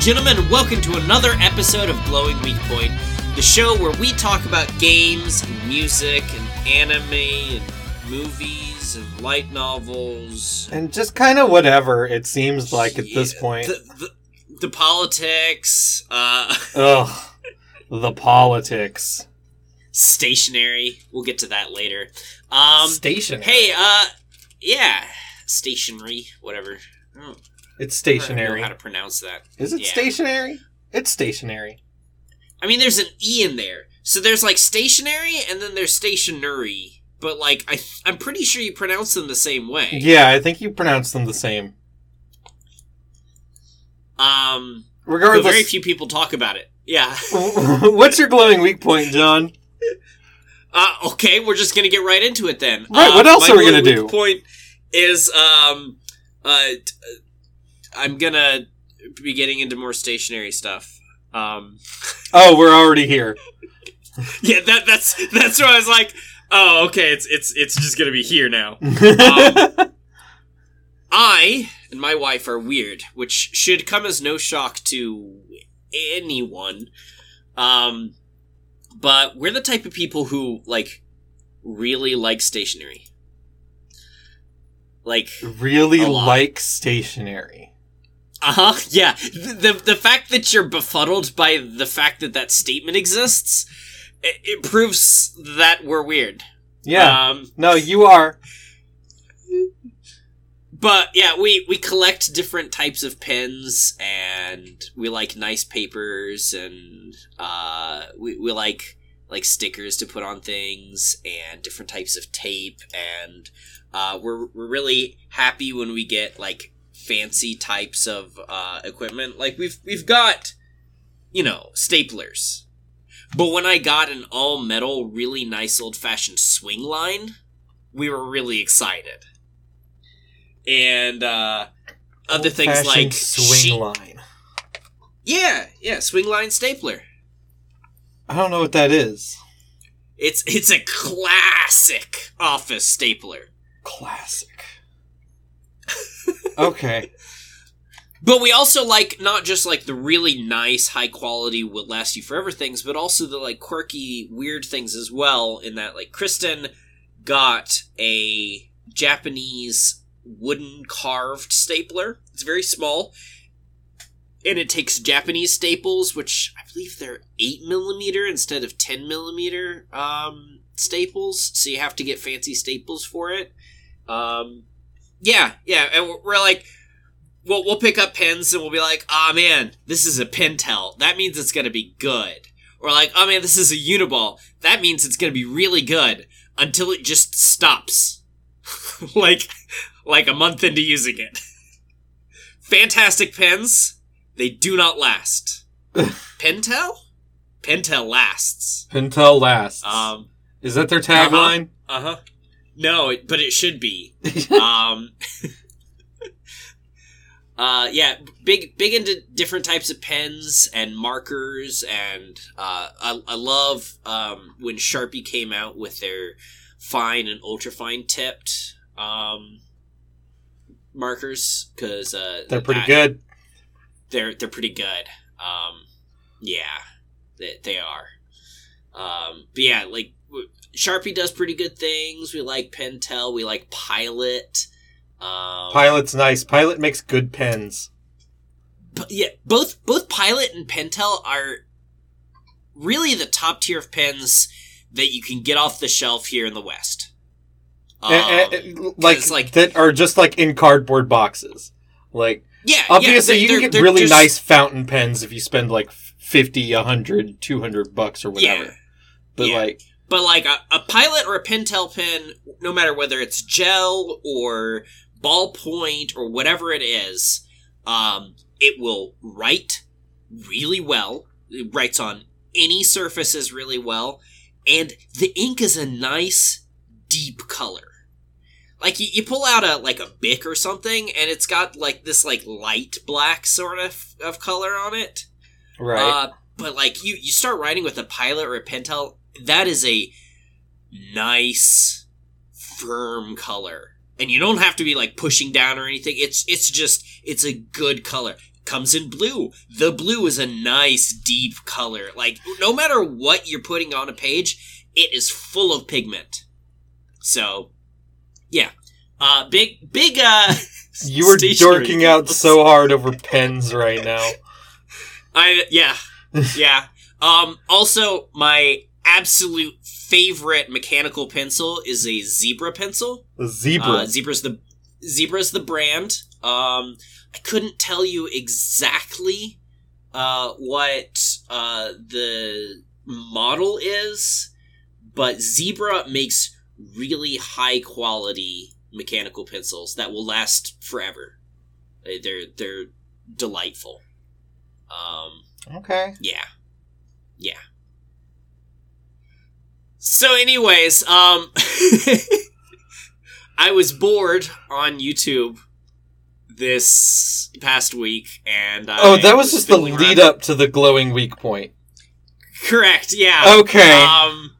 and gentlemen, welcome to another episode of Glowing Weak Point, the show where we talk about games, and music, and anime, and movies, and light novels. And just kind of whatever it seems like at this point. The, the, the politics, uh, Ugh. The politics. stationery. We'll get to that later. Um, Stationary. hey, uh, yeah, stationery, whatever. I don't It's stationary. I don't stationary. know how to pronounce that. Is it Yeah. stationary? It's stationary. I mean, there's an e in there, so there's like stationary, and then there's stationary. But like, I th- I'm pretty sure you pronounce them the same way. Yeah, I think you pronounce them the same. Um, Regardless. very few people talk about it. Yeah. What's your glowing weak point, John? Uh, okay, we're just gonna get right into it then. Right, Uh, what else are we gonna really do? weak Point is um, uh, t- uh, I'm gonna be getting into more stationery stuff. Um, Oh, we're already here. yeah, that that's that's where I was like, oh, okay, it's it's it's just gonna be here now. I and my wife are weird, which should come as no shock to anyone. Um, but we're the type of people who like really like stationery. Like, really like stationery. Uh huh, yeah. The, the the fact that you're befuddled by the fact that that statement exists, it, it proves that we're weird. Yeah. Um, no, you are. but yeah, we we collect different types of pens, and we like nice papers, and uh, we we like like stickers to put on things, and different types of tape, and uh, we're we're really happy when we get like fancy types of uh, equipment. Like we've we've got, you know, staplers. But when I got an all metal, really nice old fashioned Swingline, we were really excited and uh, other things like swing sheet- line. Yeah, yeah, Swingline stapler. I don't know what that is. It's it's a classic office stapler. Classic. Okay. But we also like not just like the really nice, high quality, will last you forever things, but also the like quirky, weird things as well. In that, like Kristen got a Japanese wooden carved stapler. It's very small, and it takes Japanese staples, which I believe they're eight millimeter instead of ten millimeter um, staples. So you have to get fancy staples for it. Um, yeah, yeah, and we're, we're like we'll, we'll pick up pens and we'll be like, ah man, this is a Pentel. That means it's gonna be good. Or like, oh man, this is a Uniball. That means it's gonna be really good until it just stops. like, like a month into using it. Fantastic pens. They do not last. Pentel? Pentel lasts. Pentel lasts. Um, is that their tagline? uh huh. No, it, but it should be. um uh yeah big big into different types of pens and markers and uh i, I love um when sharpie came out with their fine and ultra fine tipped um markers because uh They're pretty that- good. they're they're pretty good. Um, yeah, they, they are. Um, but yeah, like Sharpie does pretty good things. We like Pentel. We like Pilot. Um, Pilot's nice. Pilot makes good pens. but yeah, both both Pilot and Pentel are really the top tier of pens that you can get off the shelf here in the West. Um, Eh, eh, eh, like, 'cause, like- that are just like in cardboard boxes. Like yeah, obviously yeah, you can get they're really nice fountain pens if you spend like 50, 100, 200 bucks or whatever. Yeah. But Yeah. like But like a, a pilot or a Pentel pen, no matter whether it's gel or ballpoint or whatever it is, um, it will write really well. It writes on any surfaces really well, and the ink is a nice deep color. Like you, you pull out a like a Bic or something, and it's got like this like light black sort of of color on it. right. Uh, but like you, you start writing with a pilot or a pentel, that is a nice, firm color, and you don't have to be like pushing down or anything. It's it's just it's a good color. comes in blue. The blue is a nice deep color. Like no matter what you're putting on a page, it is full of pigment. So, yeah. Uh big big uh You were dorking out so hard over pens right now. I yeah. Yeah. Um also my absolute favorite mechanical pencil is a zebra pencil. The zebra. Uh, Zebra's the Zebra's the brand. Um, I couldn't tell you exactly uh, what uh, the model is, but Zebra makes really high quality mechanical pencils that will last forever. They- They're they're delightful. Um, okay. yeah. Yeah. So anyways, um I was bored on YouTube this past week and I Oh, that was just the lead around- up to the glowing weak point. Correct, yeah. Okay. Um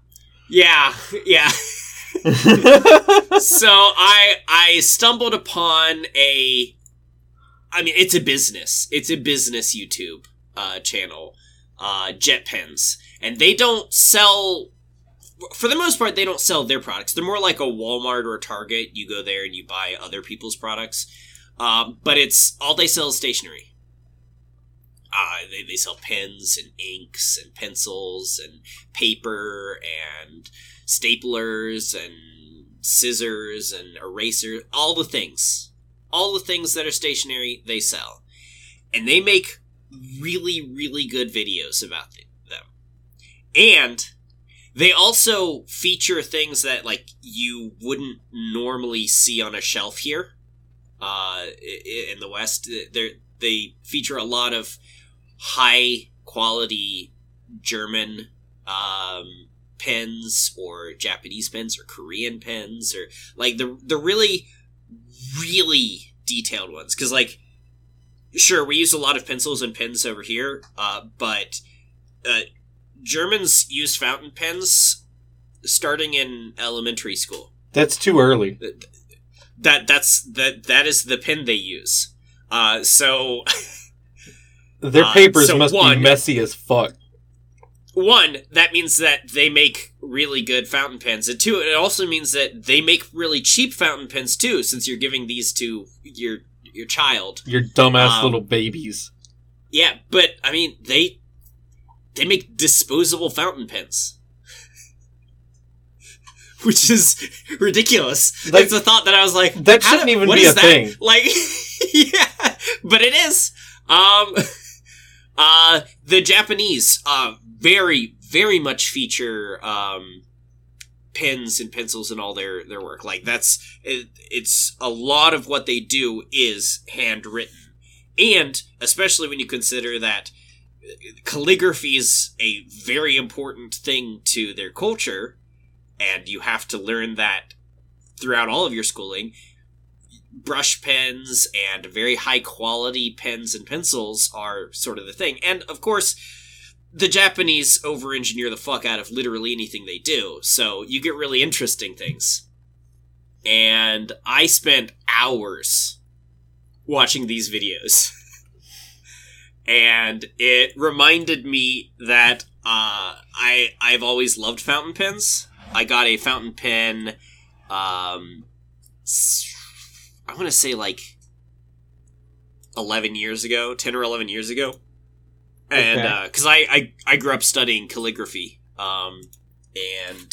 yeah, yeah. so I I stumbled upon a I mean it's a business. It's a business YouTube uh channel. Uh JetPens. And they don't sell for the most part they don't sell their products. They're more like a Walmart or a Target. You go there and you buy other people's products. Um, but it's all they sell is stationery. Uh, they, they sell pens and inks and pencils and paper and staplers and scissors and erasers, all the things. All the things that are stationery, they sell. And they make really, really good videos about them. And they also feature things that, like, you wouldn't normally see on a shelf here uh, in the West. They're, they feature a lot of high quality German um, pens or Japanese pens or Korean pens or like the the really really detailed ones because like sure we use a lot of pencils and pens over here uh, but uh, Germans use fountain pens starting in elementary school That's too early. that that's that that is the pen they use uh, so Their Uh, papers so must one- be messy as fuck. one that means that they make really good fountain pens and two it also means that they make really cheap fountain pens too since you're giving these to your your child Your dumbass Um, little babies. yeah but i mean they they make disposable fountain pens. Which is ridiculous. Like- it's a thought that i was like That shouldn't do- even what be is a that? thing. like yeah but it is. Um uh the japanese uh very very much feature um pens and pencils and all their their work. Like that's it, it's a lot of what they do is handwritten. And especially when you consider that calligraphy is a very important thing to their culture and you have to learn that throughout all of your schooling brush pens and very high quality pens and pencils are sort of the thing. And of course, the Japanese over engineer the fuck out of literally anything they do. So you get really interesting things. And I spent hours watching these videos. and it reminded me that uh, I I've always loved fountain pens. I got a fountain pen um, I want to say like 11 years ago, 10 or 11 years ago. And Okay. because I, I I grew up studying calligraphy, um, and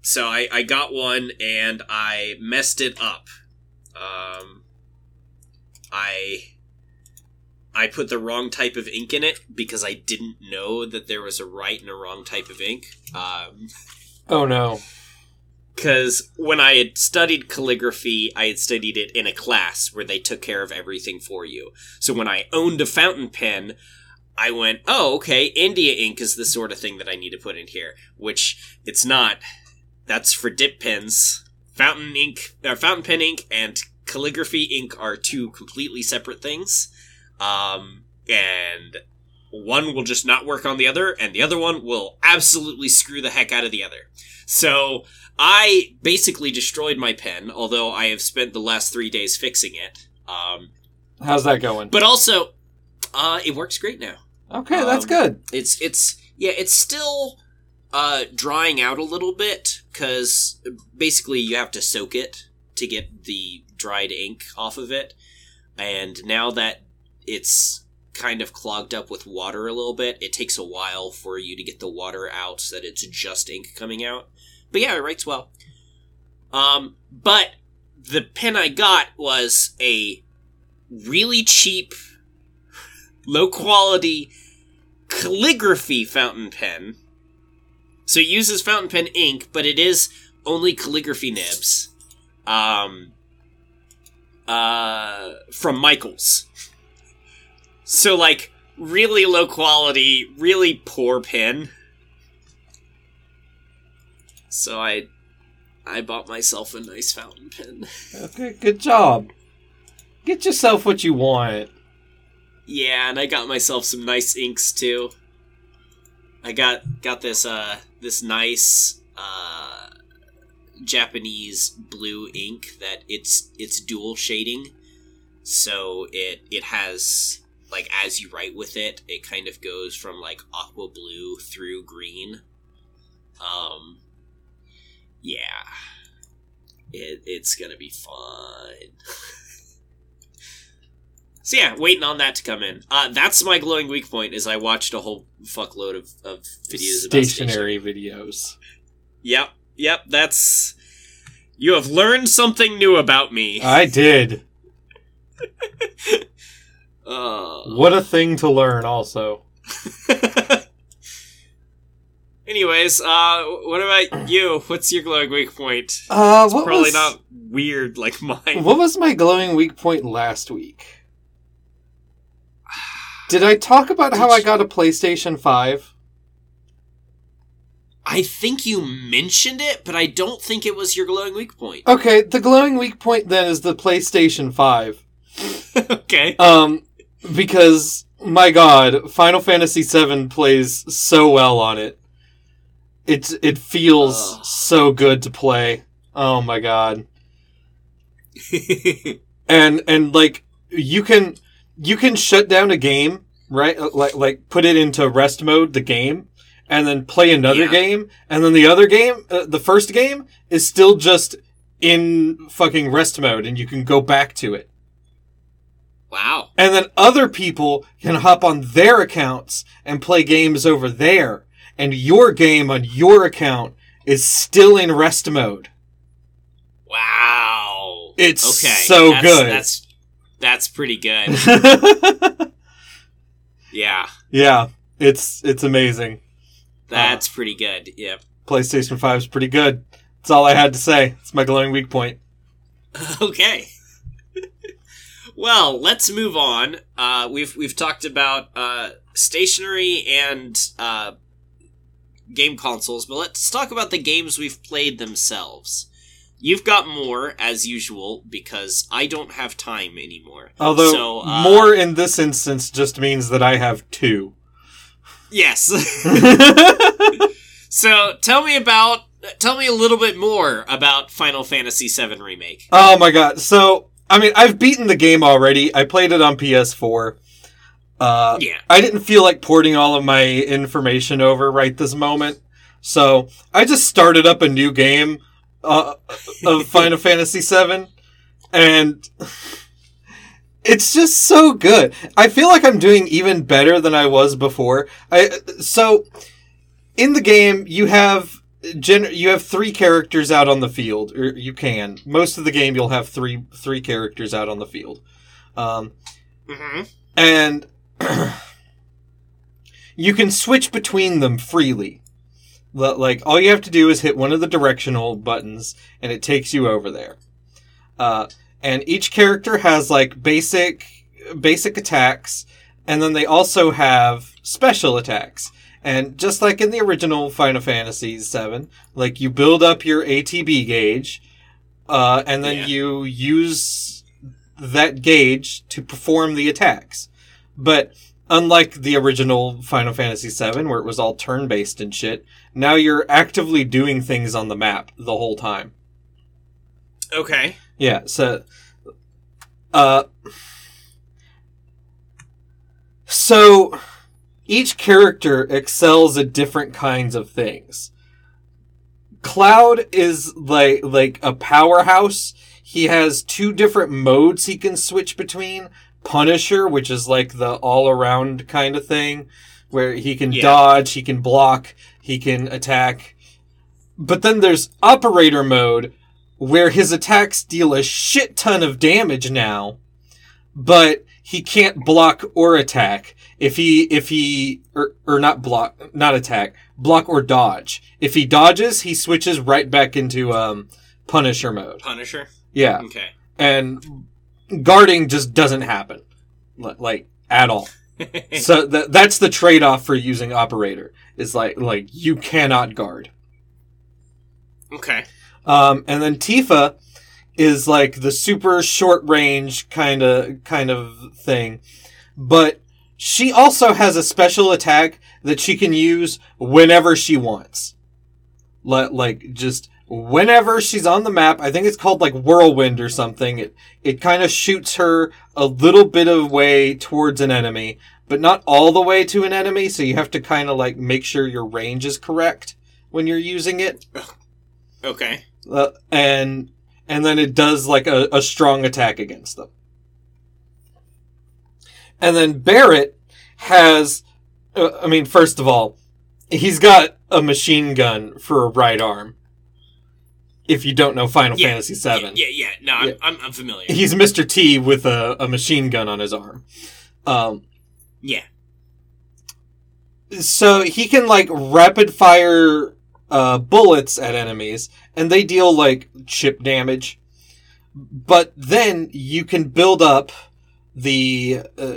so I, I got one and I messed it up. Um, I I put the wrong type of ink in it because I didn't know that there was a right and a wrong type of ink. Um, Oh no. because when I had studied calligraphy, I had studied it in a class where they took care of everything for you. So when I owned a fountain pen, I went, oh, okay, India ink is the sort of thing that I need to put in here, which it's not. That's for dip pens. Fountain ink, uh, fountain pen ink, and calligraphy ink are two completely separate things. Um, and one will just not work on the other, and the other one will absolutely screw the heck out of the other. So I basically destroyed my pen, although I have spent the last three days fixing it. Um, How's that going? but also, Uh, it works great now. Okay, that's Um, good. It's it's yeah, it's still uh drying out a little bit because basically you have to soak it to get the dried ink off of it, and now that it's kind of clogged up with water a little bit, it takes a while for you to get the water out so that it's just ink coming out. But yeah, it writes well. Um, but the pen I got was a really cheap, low quality calligraphy fountain pen. So it uses fountain pen ink, but it is only calligraphy nibs. Um, uh, from Michaels. So like really low quality, really poor pen. So I, I bought myself a nice fountain pen. Okay, good job. Get yourself what you want. Yeah, and I got myself some nice inks too. I got got this uh this nice uh Japanese blue ink that it's it's dual shading. So it it has like as you write with it, it kind of goes from like aqua blue through green. Um yeah. It it's going to be fun. So yeah, waiting on that to come in. Uh, that's my glowing weak point. Is I watched a whole fuckload of, of videos about Stationery videos. Yep, yep. That's you have learned something new about me. I did. Uh, What a thing to learn, also. Anyways, uh, what about you? What's your glowing weak point? Uh, what Probably was, not weird like mine. What was my glowing weak point last week? Did I talk about how Did I got a PlayStation 5? I think you mentioned it, but I don't think it was your glowing weak point. Okay, the glowing weak point then is the PlayStation 5. okay. Um, because, my god, Final Fantasy VII plays so well on it. It's, it feels Ugh. so good to play. Oh my god. and and like you can you can shut down a game right Uh, like like put it into rest mode the game and then play another Yeah. game and then the other game uh, the first game is still just in fucking rest mode and you can go back to it wow. and then other people can hop on their accounts and play games over there and your game on your account is still in rest mode Wow. It's okay. so that's, good. That's that's pretty good. yeah. yeah, it's it's amazing. That's pretty good. Yep. PlayStation 5 is pretty good. That's all I had to say. It's my glowing weak point. okay. Well, let's move on. Uh, we've we've talked about uh, stationery and uh, game consoles, but let's talk about the games we've played themselves. You've got more as usual because I don't have time anymore. Although So, uh, more in this instance just means that I have two. Yes. so tell me about tell me a little bit more about Final Fantasy VII remake. oh my god. So, I mean, I've beaten the game already. I played it on PS4. Uh, Yeah. I didn't feel like porting all of my information over right this moment. So, I just started up a new game uh, of Final Fantasy VII, and it's just so good. I feel like I'm doing even better than I was before. I so in the game you have gen- you have three characters out on the field, or you can. Most of the game you'll have three three characters out on the field, um, Mm-hmm. and you can switch between them freely. Like all you have to do is hit one of the directional buttons, and it takes you over there. Uh, and each character has like basic basic attacks, and then they also have special attacks. And just like in the original Final Fantasy VII, like you build up your ATB gauge, uh, and then Yeah. you use that gauge to perform the attacks. But unlike the original Final Fantasy VII, where it was all turn based and shit, now you're actively doing things on the map the whole time. Okay. Yeah, so uh so each character excels at different kinds of things. Cloud is like like a powerhouse. He has two different modes he can switch between. Punisher, which is like the all around kind of thing, where he can Yeah. dodge, he can block, he can attack. But then there's operator mode, where his attacks deal a shit ton of damage now, but he can't block or attack. If he, if he, or, or not block, not attack, block or dodge. If he dodges, he switches right back into, um, Punisher mode. Punisher. Yeah. Okay. And guarding just doesn't happen. Like, at all. so th- that's the trade-off for using operator. Is like, like, you cannot guard. okay. Um, and then Tifa is like the super short range kind of kind of thing, but she also has a special attack that she can use whenever she wants. Like, like just whenever she's on the map. I think it's called like whirlwind or something. It it kind of shoots her a little bit of way towards an enemy, but not all the way to an enemy. So you have to kind of like make sure your range is correct when you're using it Okay. uh, and and then it does like a, a strong attack against them. And then Barret has, uh, I mean, first of all, he's got a machine gun for a right arm. If you don't know Final Yeah, Fantasy VII, Yeah, yeah, yeah. No, I'm, Yeah. I'm, I'm familiar. he's Mr. T with a, a machine gun on his arm. Um, yeah. so he can like rapid fire uh, bullets at enemies and they deal like chip damage but then you can build up the uh,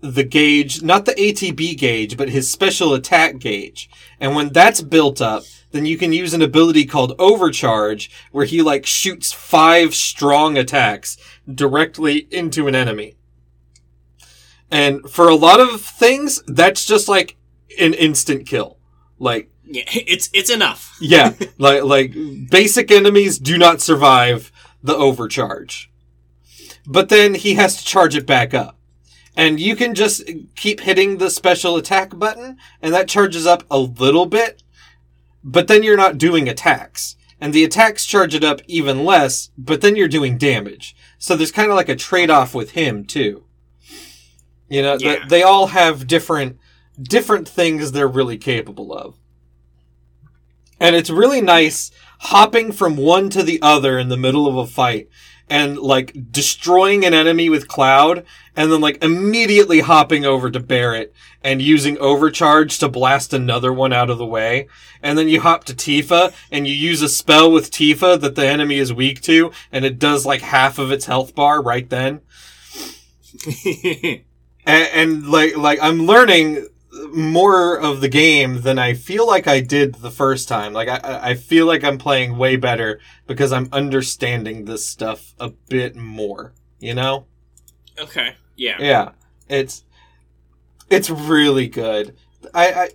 the gauge not the ATB gauge but his special attack gauge and when that's built up then you can use an ability called overcharge where he like shoots five strong attacks directly into an enemy and for a lot of things that's just like an instant kill like Yeah. It's it's enough. yeah, like like basic enemies do not survive the overcharge. But then he has to charge it back up. And you can just keep hitting the special attack button and that charges up a little bit, but then you're not doing attacks. And the attacks charge it up even less, but then you're doing damage. So there's kind of like a trade-off with him too. You know, Yeah. they all have different different things they're really capable of. And it's really nice hopping from one to the other in the middle of a fight and like destroying an enemy with Cloud and then like immediately hopping over to Barret and using overcharge to blast another one out of the way. And then you hop to Tifa and you use a spell with Tifa that the enemy is weak to and it does like half of its health bar right then. And, and like, like I'm learning more of the game than I feel like I did the first time. Like I- I, feel like I'm playing way better because I'm understanding this stuff a bit more. You know? okay. Yeah. Yeah, it's it's really good. I, I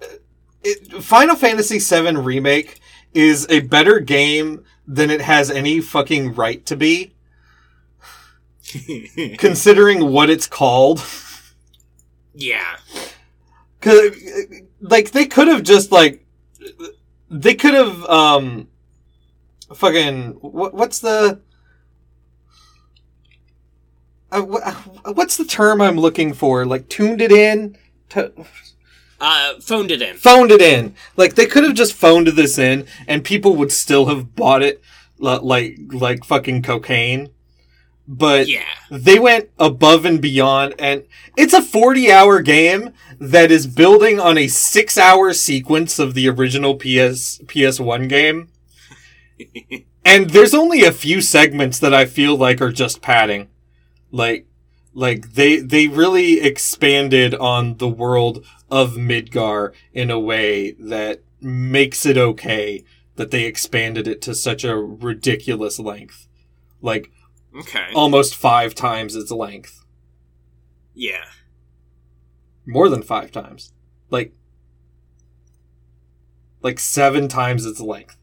it, Final Fantasy VII remake is a better game than it has any fucking right to be, considering what it's called. yeah. Cause, like, they could have just, like, they could have, um, fucking, what, what's the, uh, wh- what's the term I'm looking for? Like, tuned it in? To, Uh, phoned it in. phoned it in. Like, they could have just phoned this in, and people would still have bought it, like, like fucking cocaine. But, Yeah. they went above and beyond and it's a 40 hour game that is building on a six hour sequence of the original ps ps1 game. And there's only a few segments that i feel like are just padding. Like like they they really expanded on the world of midgar in a way that makes it okay that they expanded it to such a ridiculous length. Like Okay. almost five times its length. Yeah. More than five times. Like, like seven times its length.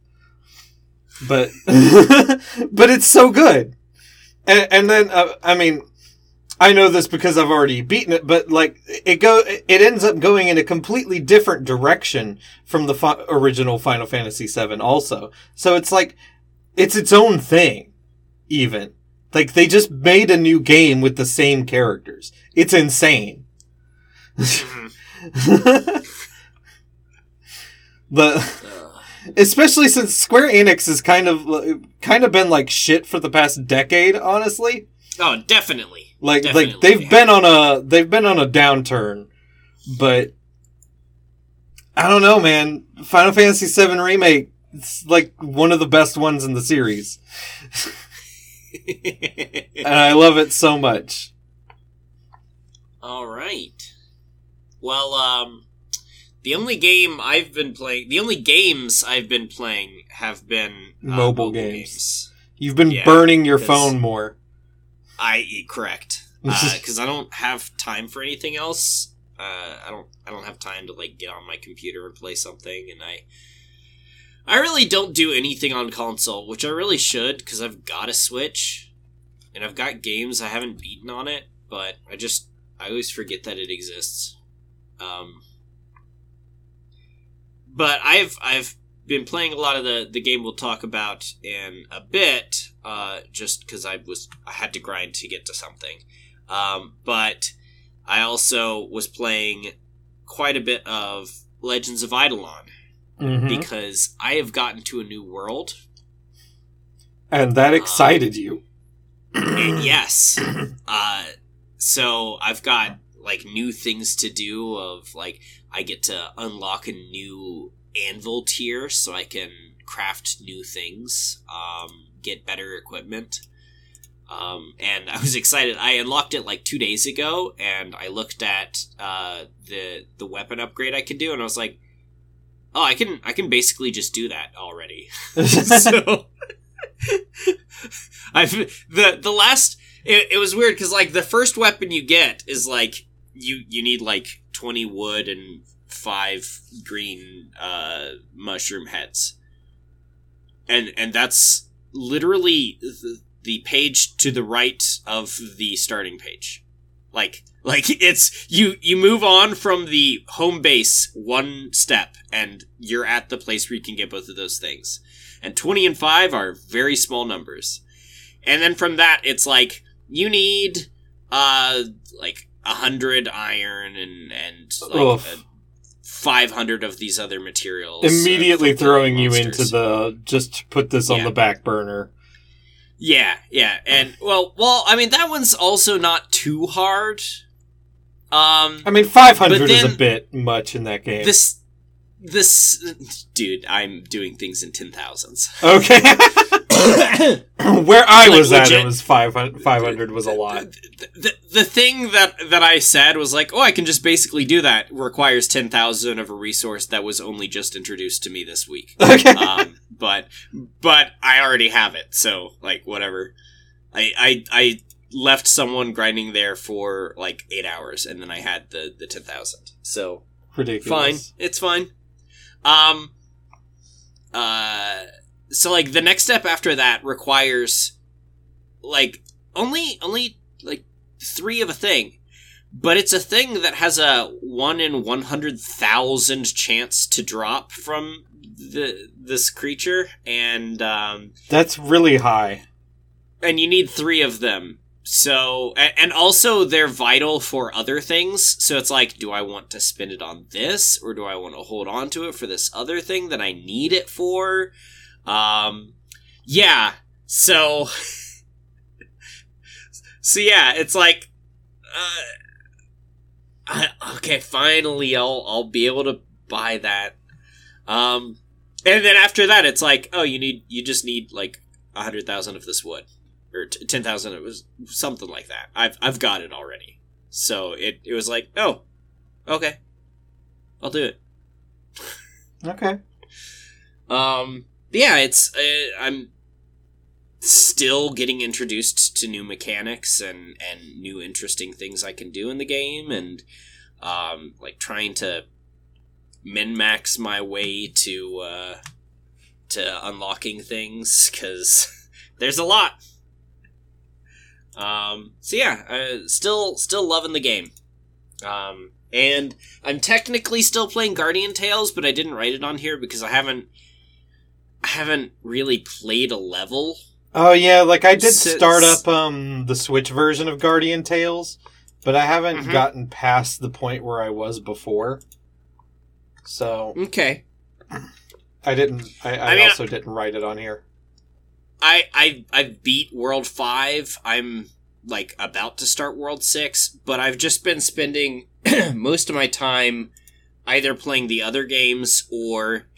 But, but it's so good. And, and then, uh, I mean, I know this because I've already beaten it, but like it go, it ends up going in a completely different direction from the fi- original Final Fantasy VII. Also, so it's like it's its own thing. Even like they just made a new game with the same characters. It's insane. But especially since Square Enix has kind of kind of been like shit for the past decade, honestly. Oh, definitely. Like Definitely like they've been on a they've been on a downturn, but I don't know, man. Final Fantasy VII remake, it's like one of the best ones in the series, and I love it so much. All right. Well, um, the only game I've been playing, the only games I've been playing have been uh, Mobile games. You've been Yeah, burning your phone more. I correct because I don't have time for anything else. Uh, I don't. I don't have time to like get on my computer and play something, and I. I really don't do anything on console, which I really should because I've got a Switch, and I've got games I haven't beaten on it, but I just I always forget that it exists. Um, but I've I've been playing a lot of the the game we'll talk about in a bit, uh, just because I was I had to grind to get to something. Um, but I also was playing quite a bit of Legends of IdleOn Mhm. because I have gotten to a new world. And that excited you. And yes, uh, so I've got like new things to do. Of like, I get to unlock a new anvil tier, so I can craft new things, um, get better equipment. Um, and I was excited. I unlocked it like two days ago, and I looked at uh, the the weapon upgrade I could do, and I was like, "Oh, I can I can basically just do that already." so I've the the last it, it was weird because like the first weapon you get is like you you need like 20 wood and five green uh mushroom heads and and that's literally the, the page to the right of the starting page like like it's you you move on from the home base one step and you're at the place where you can get both of those things and 20 and 5 are very small numbers and then from that it's like you need uh like a hundred iron and and like uh, 500 of these other materials Immediately uh, throwing you into the just put this on Yeah. the back burner. Yeah yeah and well well i mean that one's also not too hard um I mean, 500 But is a bit much in that game. this this dude i'm doing things in 10,000s okay. Where I Like, was at, it was 500, 500 was a lot. the, the, the thing that that I said was like, oh, I can just basically do that. Requires ten thousand of a resource that was only just introduced to me this week. Okay. um, but but I already have it, so like whatever. I I I left someone grinding there for like eight hours, and then I had the the ten thousand. So fine, it's fine. Um. Uh. So like the next step after that requires like only only like three of a thing but it's a thing that has a 1 in 100,000 chance to drop from the this creature and um That's really high. and you need 3 of them. So and also they're vital for other things. So it's like do I want to spend it on this or do I want to hold on to it for this other thing that I need it for? Um yeah. So so yeah it's like uh I, okay finally i'll i'll be able to buy that. Um and then after that it's like oh you need you just need like a hundred thousand of this wood. Or t- ten thousand it was something like that. I've i've got it already. So it it was like oh okay. I'll do it. Okay. um, yeah, it's uh, I'm still getting introduced to new mechanics and and new interesting things I can do in the game, and um, like trying to min max my way to uh, to unlocking things because there's a lot. Um, so yeah, uh, still still loving the game. Um, and I'm technically still playing Guardian Tales, but I didn't write it on here because I haven't I haven't really played a level. Oh yeah, like I did Since- start up um the Switch version of Guardian Tales, but I haven't Mhm. gotten past the point where I was before. So Okay. I didn't. I, I, I mean, also didn't write it on here. I I I beat World Five. I'm like about to start World Six, but I've just been spending most of my time either playing the other games or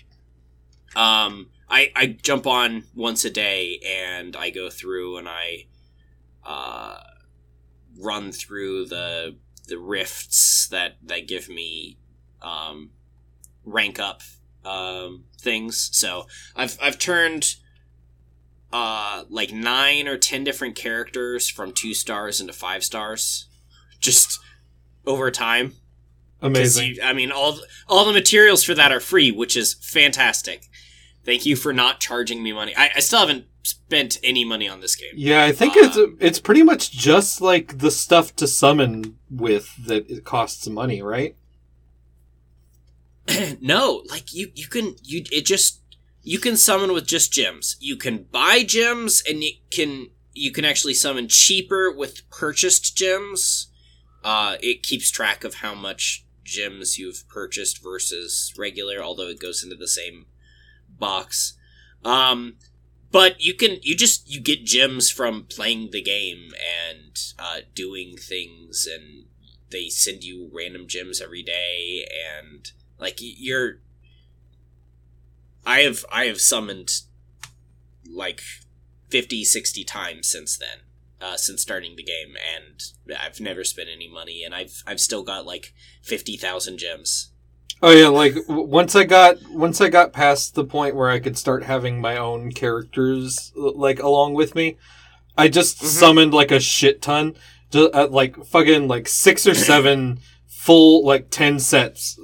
um I I jump on once a day and I go through and I uh run through the the rifts that that give me um rank up um things. So I've I've turned uh like nine or ten different characters from two stars into five stars just over time Amazing. you- i mean all all the materials for that are free which is fantastic thank you for not charging me money i, I still haven't spent any money on this game yeah, I think uh, it's it's pretty much just like the stuff to summon with that it costs money, right? no like you you can you it just you can summon with just gems. You can buy gems and you can you can actually summon cheaper with purchased gems. Uh it keeps track of how much gems you've purchased versus regular although it goes into the same box. Um but you can you just you get gems from playing the game and uh doing things and they send you random gems every day and like you're i have i have summoned like 50 60 times since then uh, since starting the game and i've never spent any money and i've i've still got like 50000 gems Oh yeah, like once I got once I got past the point where I could start having my own characters like along with me, I just Mhm. summoned like a shit ton, uh, like fucking like six or seven full like ten sets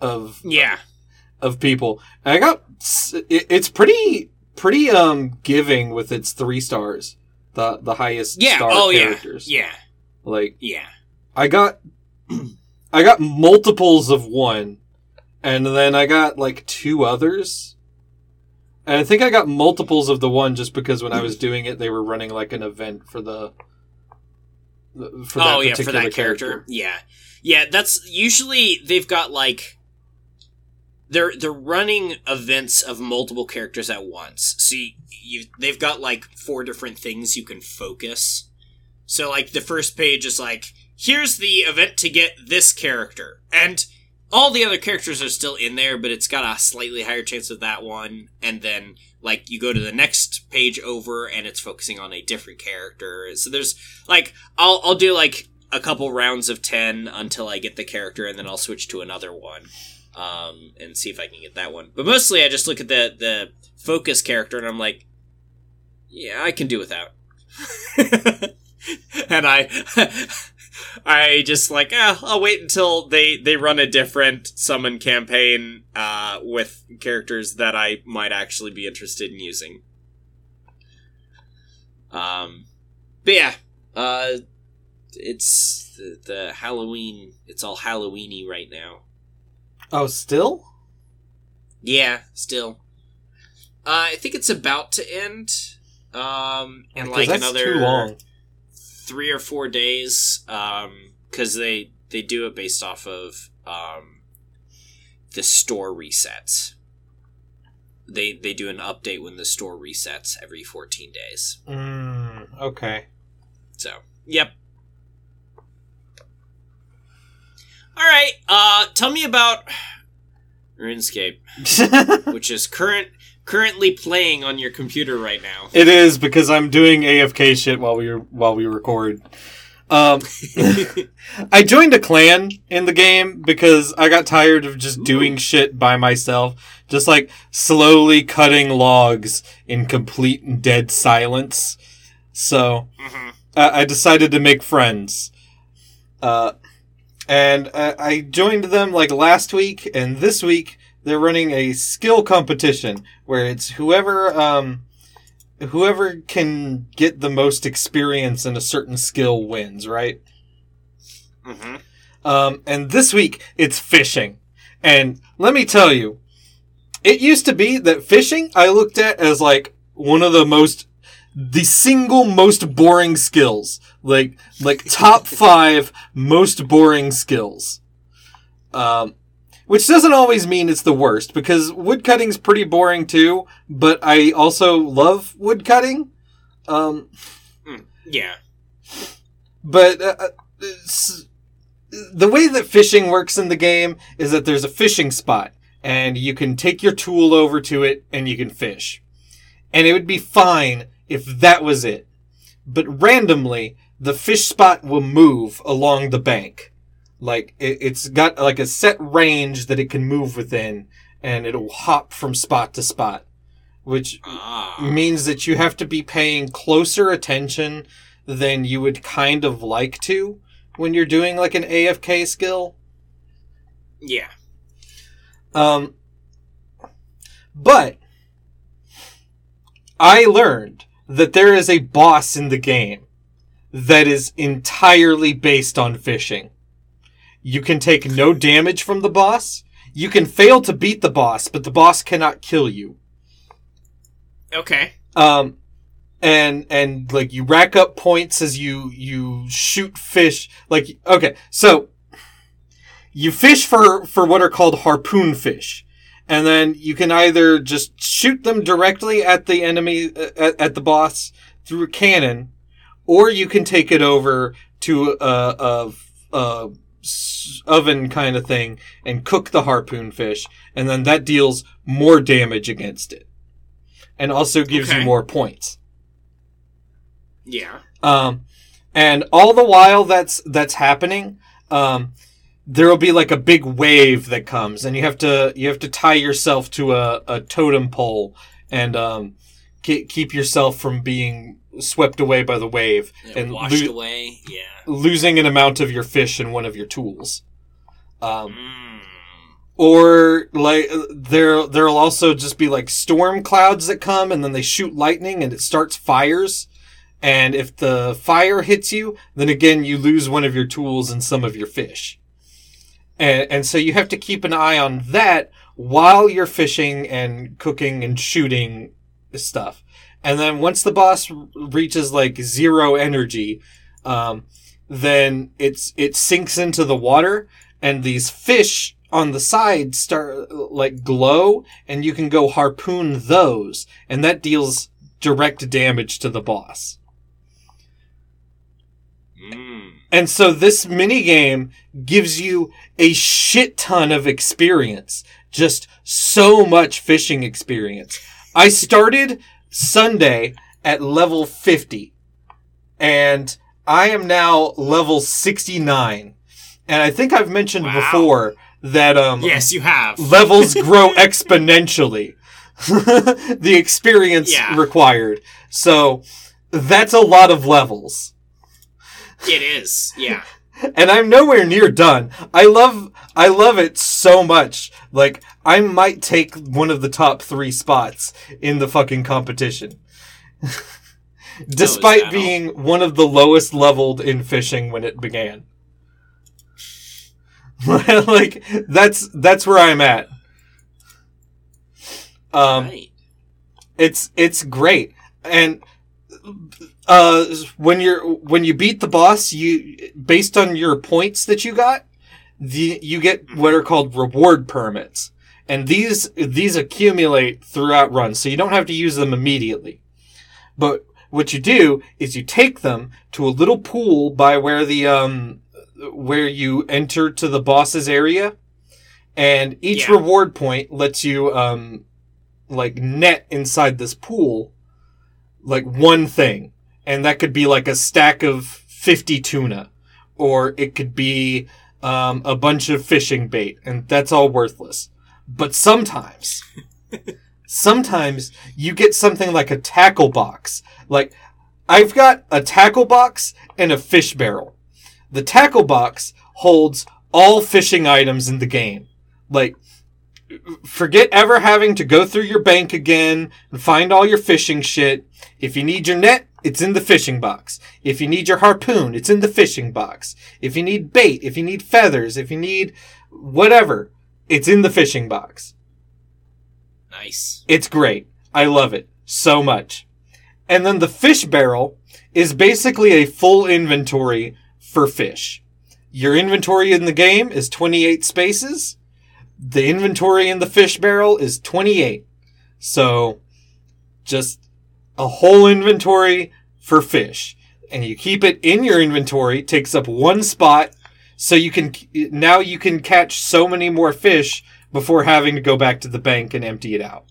of yeah of people. And I got it, it's pretty pretty um giving with its three stars, the the highest yeah star oh characters. yeah yeah Like yeah I got I got multiples of one, and then I got like two others. And I think I got multiples of the one just because when I was doing it, they were running like an event for the. For that oh yeah for that character. yeah yeah that's usually they've got like they're they're running events of multiple characters at once. So you, you they've got like four different things you can focus. So like the first page is like here's the event to get this character. And all the other characters are still in there but it's got a slightly higher chance of that one. And then like you go to the next page over and it's focusing on a different character. So there's like I'll I'll do like a couple rounds of ten until I get the character, and then I'll switch to another one, um, and see if I can get that one. But mostly, I just look at the the focus character, and I'm like, yeah, I can do without. and I I just like, eh, I'll wait until they they run a different summon campaign uh, with characters that I might actually be interested in using. Um, but yeah, uh, it's the, the Halloween. It's all Halloweeny right now. Oh, still? Yeah, still. Uh, I think it's about to end. Um, in like another three or four days. Um, because they they do it based off of um the store resets. They they do an update when the store resets every fourteen days. Mm, okay. So, yep. All right. Uh, tell me about RuneScape, which is current currently playing on your computer right now. it is because I'm doing AFK shit while we while we record. Um, I joined a clan in the game because I got tired of just doing shit by myself, just like slowly cutting logs in complete and dead silence. So Mhm. uh, I decided to make friends. Uh, and uh, I joined them like last week, and this week they're running a skill competition where it's whoever um, whoever can get the most experience in a certain skill wins, right? Mm-hmm. Um, and this week it's fishing. And let me tell you, it used to be that fishing I looked at as like one of the most, the single most boring skills. Like, like top five most boring skills. Um, which doesn't always mean it's the worst because woodcutting's pretty boring too, but I also love woodcutting. Um, Yeah. but uh, uh, the way that fishing works in the game is that there's a fishing spot and you can take your tool over to it and you can fish. And it would be fine if that was it. But randomly, the fish spot will move along the bank. Like, it, it's got like a set range that it can move within and it'll hop from spot to spot. Which Ah. means that you have to be paying closer attention than you would kind of like to when you're doing like an AFK skill. Yeah. Um, but I learned that there is a boss in the game that is entirely based on fishing. You can take no damage from the boss. You can fail to beat the boss, but the boss cannot kill you. Okay. um and and like you rack up points as you you shoot fish like okay so you fish for for what are called harpoon fish and then you can either just shoot them directly at the enemy uh, at, at the boss through a cannon or you can take it over to a oven kind of thing and cook the harpoon fish and then that deals more damage against it and also gives Okay. you more points. Yeah. Um, and all the while that's that's happening, um, there will be like a big wave that comes, and you have to you have to tie yourself to a, a totem pole and um, ke- keep yourself from being swept away by the wave And and washed lo- away. Yeah. losing an amount of your fish and one of your tools. Um, Mm. or like there there'll also just be like storm clouds that come and then they shoot lightning and it starts fires and if the fire hits you then again you lose one of your tools and some of your fish and and so you have to keep an eye on that while you're fishing and cooking and shooting stuff and then once the boss reaches like zero energy um, then it's it sinks into the water and these fish on the side start like glow and you can go harpoon those. And that deals direct damage to the boss. Mm. and so this mini game gives you a shit ton of experience. Just so much fishing experience. I started sunday at level 50 and i am now level 69 and i think i've mentioned Wow. before that um Yes, you have. levels grow exponentially. the experience Yeah. required. So that's a lot of levels. It is. Yeah. And I'm nowhere near done. I love I love it so much. Like I might take one of the top 3 spots in the fucking competition. Despite being one of the lowest leveled in fishing when it began. like that's that's where I'm at. Um right. it's it's great and uh when you're when you beat the boss you based on your points that you got the you get what are called reward permits. And these these accumulate throughout runs so you don't have to use them immediately. But what you do is you take them to a little pool by where the um where you enter to the boss's area and each Yeah. reward point lets you um like net inside this pool like one thing and that could be like a stack of 50 tuna or it could be um, a bunch of fishing bait and that's all worthless. But sometimes sometimes you get something like a tackle box. Like i've got a tackle box and a fish barrel. The tackle box holds all fishing items in the game. Like forget ever having to go through your bank again and find all your fishing shit. If you need your net, it's in the fishing box. If you need your harpoon, it's in the fishing box. If you need bait, if you need feathers, if you need whatever, it's in the fishing box. Nice. It's great. I love it so much. And then the fish barrel is basically a full inventory for fish. Your inventory in the game is 28 spaces. The inventory in the fish barrel is 28. So just a whole inventory for fish. And you keep it in your inventory, takes up one spot. So you can, now you can catch so many more fish before having to go back to the bank and empty it out.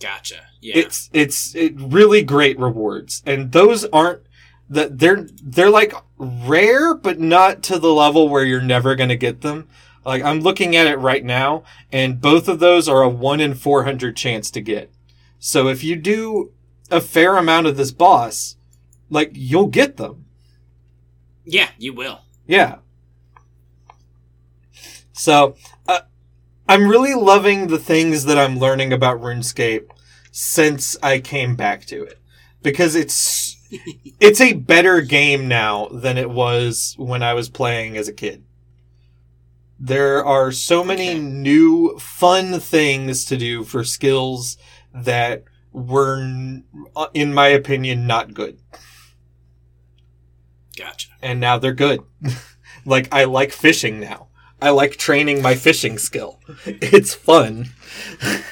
Gotcha. Yeah. It's it's it really great rewards, and those aren't that they're they're like rare, but not to the level where you're never gonna get them. Like I'm looking at it right now, and both of those are a one in four hundred chance to get. So if you do a fair amount of this boss, like you'll get them. yeah, you will. Yeah. So, uh, I'm really loving the things that I'm learning about RuneScape since I came back to it because it's it's a better game now than it was when I was playing as a kid. There are so many Okay. new fun things to do for skills that were uh, in my opinion not good Gotcha. and now they're good. like I like fishing now. I like training my fishing skill. It's fun.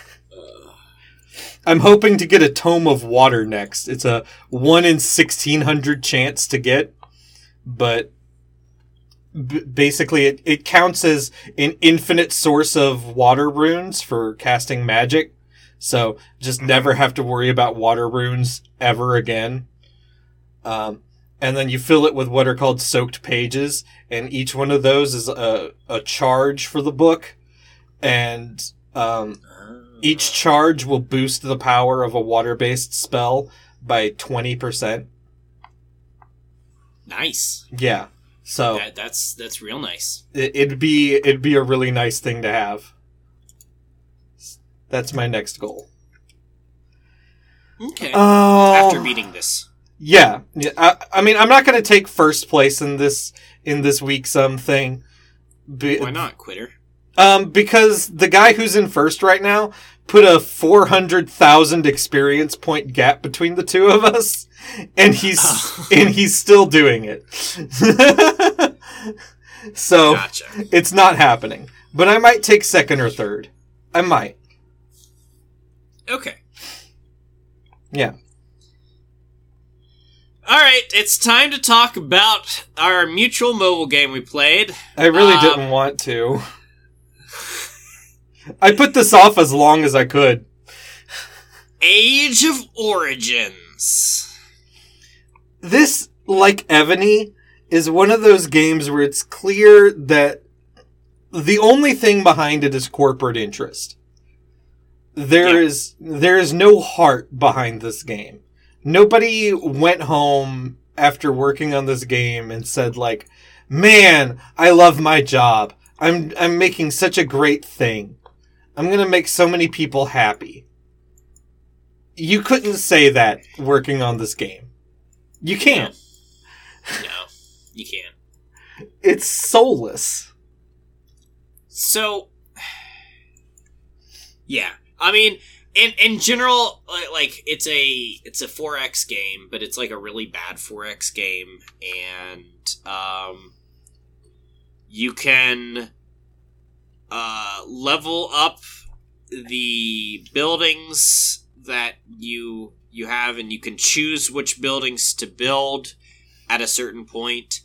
I'm hoping to get a tome of water next. It's a one in sixteen hundred chance to get, but b- basically it, it counts as an infinite source of water runes for casting magic. So just never have to worry about water runes ever again. Um, and then you fill it with what are called soaked pages, and each one of those is a, a charge for the book, and um, each charge will boost the power of a water-based spell by twenty percent. Nice. Yeah, so That, that's that's real nice. it, it'd be it'd be a really nice thing to have. That's my next goal. Okay. Oh, After beating this. Yeah, yeah. I, I mean, I'm not going to take first place in this in this week's um thing. Be- Why not, quitter? Um, because the guy who's in first right now put a four hundred thousand experience point gap between the two of us, and he's and he's still doing it. so Gotcha. it's not happening. But I might take second or third. I might. Okay. Yeah. All right, it's time to talk about our mutual mobile game we played. I really Um, didn't want to. I put this off as long as I could. Age of Origins. this, like Evony, is one of those games where it's clear that the only thing behind it is corporate interest. There Yeah. is there is no heart behind this game. Nobody went home after working on this game and said like, "Man, I love my job. I'm I'm making such a great thing. I'm going to make so many people happy." You couldn't say that working on this game. You can't. No, you can't. It's soulless. So, yeah, I mean, in in general, like, like it's a it's a 4x game, but it's like a really bad 4x game, and um, you can uh, level up the buildings that you you have, and you can choose which buildings to build at a certain point.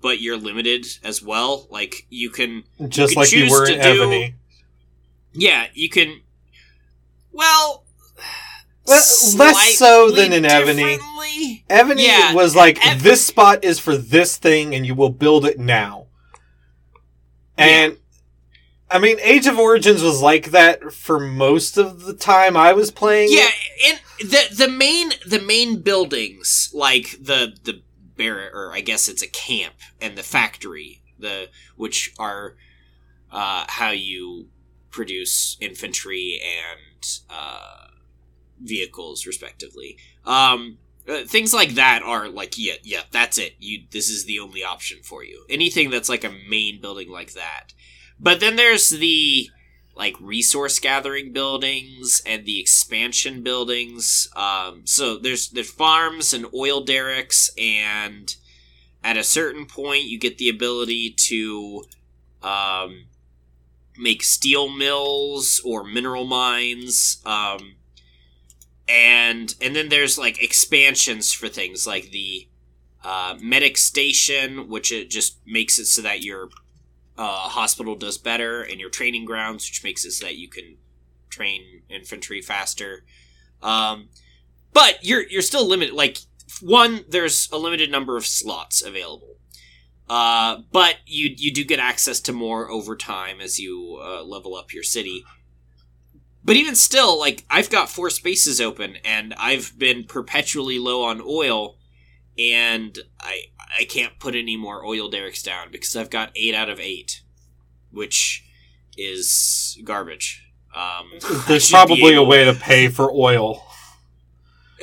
But you're limited as well. Like you can Just could like you choose were to in do- Evony. yeah, you can. Well, Le- less so than in Evony. Evony Yeah, was like, Ev- this spot is for this thing and you will build it now. And, I mean, Age of Origins was like that for most of the time I was playing. Yeah, and the the main the main buildings like the the barrack or I guess it's a camp and the factory the which are uh, how you produce infantry and uh, vehicles, respectively. Um, uh, things like that are like, yeah, yeah, that's it. You, this is the only option for you. Anything that's like a main building like that. But then there's the like resource gathering buildings and the expansion buildings. Um, so there's there's farms and oil derricks, and at a certain point, you get the ability to um, make steel mills or mineral mines. Um, and and then there's like expansions for things like the uh, medic station, which it just makes it so that your uh, hospital does better, and your training grounds, which makes it so that you can train infantry faster. Um, but you're you're still limited. Like one, there's a limited number of slots available. Uh, but you you do get access to more over time as you uh, level up your city. But even still, like I've got four spaces open, and I've been perpetually low on oil, and I I can't put any more oil derricks down because I've got eight out of eight, which is garbage. Um, There's probably a way to pay for oil,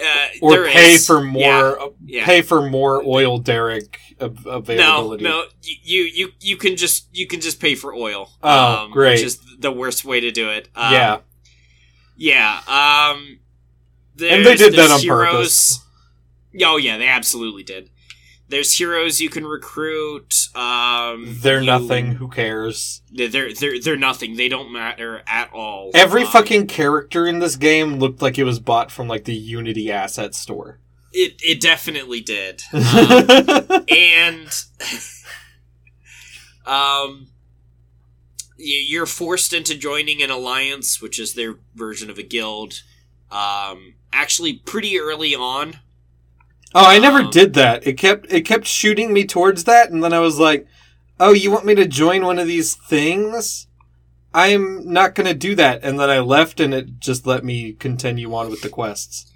uh, or pay is. for more, Yeah, yeah. pay for more oil derrick av- No, availability. no, you you you can just you can just pay for oil. Oh, um, great. Which is the worst way to do it. Um, yeah, yeah. Um, and they did that on heroes- purpose. Oh yeah, they absolutely did. There's heroes you can recruit. Um, They're you- nothing. Who cares? They're they're they're nothing. They don't matter at all. Every Um, fucking character in this game looked like it was bought from like the Unity asset store. it it definitely did. Um, and um you're forced into joining an alliance which is their version of a guild um actually pretty early on oh, I never um, did that. It kept it kept shooting me towards that, and then I was like, "Oh, you want me to join one of these things?" I'm not gonna do that, and then I left, and it just let me continue on with the quests.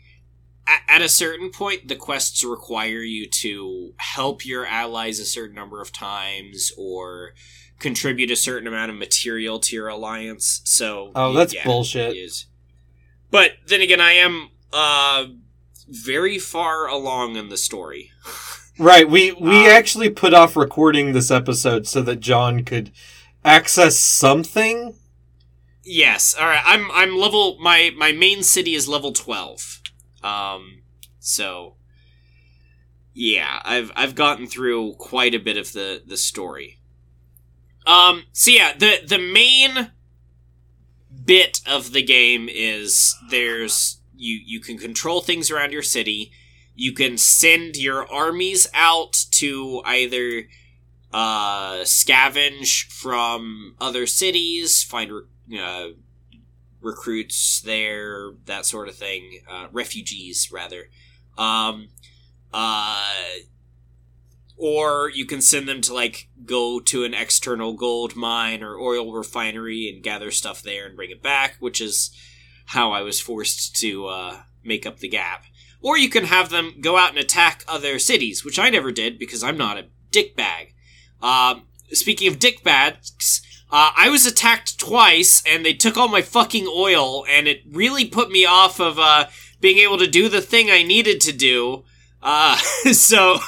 At a certain point the quests require you to help your allies a certain number of times or contribute a certain amount of material to your alliance so Oh, that's yeah, bullshit. but then again i am uh very far along in the story Right. We we Uh, actually put off recording this episode so that John could access something. Yes. All right. I'm I'm level my my main city is level 12. Um so yeah, I've I've gotten through quite a bit of the the story. Um so yeah, the the main bit of the game is there's you you can control things around your city. You can send your armies out to either uh, scavenge from other cities, find uh, recruits there, that sort of thing. Uh, refugees, rather. Um, uh, or you can send them to like go to an external gold mine or oil refinery and gather stuff there and bring it back, which is how I was forced to uh, make up the gap. Or you can have them go out and attack other cities, which I never did because I'm not a dickbag. Um, speaking of dickbags, uh, I was attacked twice, and they took all my fucking oil, and it really put me off of uh, being able to do the thing I needed to do. Uh, so,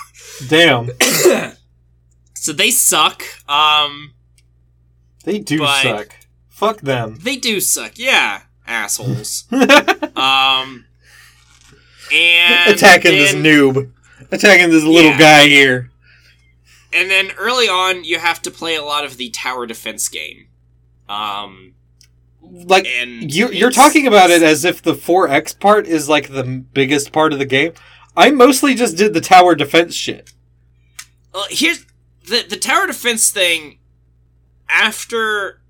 Damn, so they suck. Um, they do suck. Fuck them. they do suck. Yeah, assholes. um, and Attacking this noob. Attacking this little Yeah. guy here. and then early on, you have to play a lot of the tower defense game. Um, Like you, you're talking about it as if the 4X part is like the biggest part of the game. I mostly just did the tower defense shit. Well, here's the the tower defense thing. After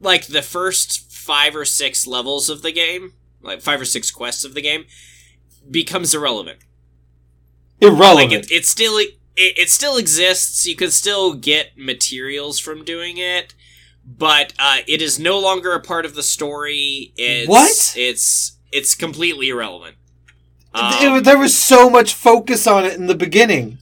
like the first five or six levels of the game, like five or six quests of the game, becomes irrelevant. Irrelevant. Like it, it still it, it still exists. You can still get materials from doing it, but uh, it is no longer a part of the story. It's, What? It's it's completely irrelevant. It- Um, there was so much focus on it in the beginning.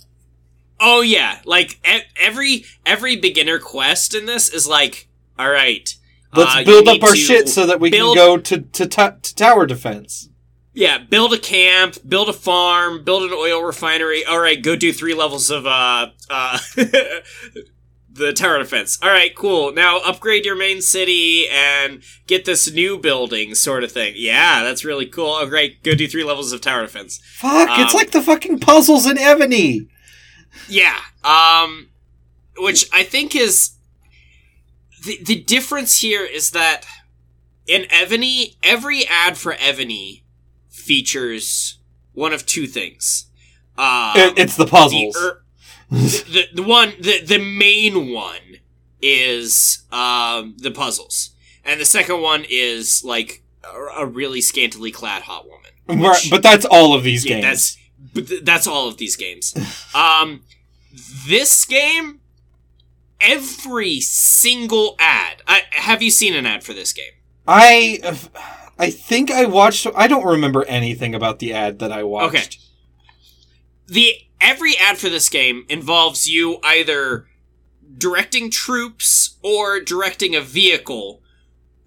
Oh yeah, like e- every every beginner quest in this is like, all right, Let's Uh, build up our shit so that we build- can go to to, to tower defense. Yeah, build a camp, build a farm, build an oil refinery. All right, go do three levels of uh uh the tower defense. All right, cool. Now upgrade your main city and get this new building, sort of thing. Yeah, that's really cool. Oh, great. Go do three levels of tower defense. Fuck! it's Um, like the fucking puzzles in Evony. Yeah. Um which I think is the the difference here is that in Evony, every ad for Evony features one of two things. Um, It- it's the the, puzzles. er, the the one the the main one is um the puzzles. And the second one is like a, a really scantily clad hot woman. right, but that's all of these Yeah, games. that's but th- that's all of these games. um, this game, every single ad. I, have you seen an ad for this game? I I think I watched. I don't remember anything about the ad that I watched. Okay. The every ad for this game involves you either directing troops or directing a vehicle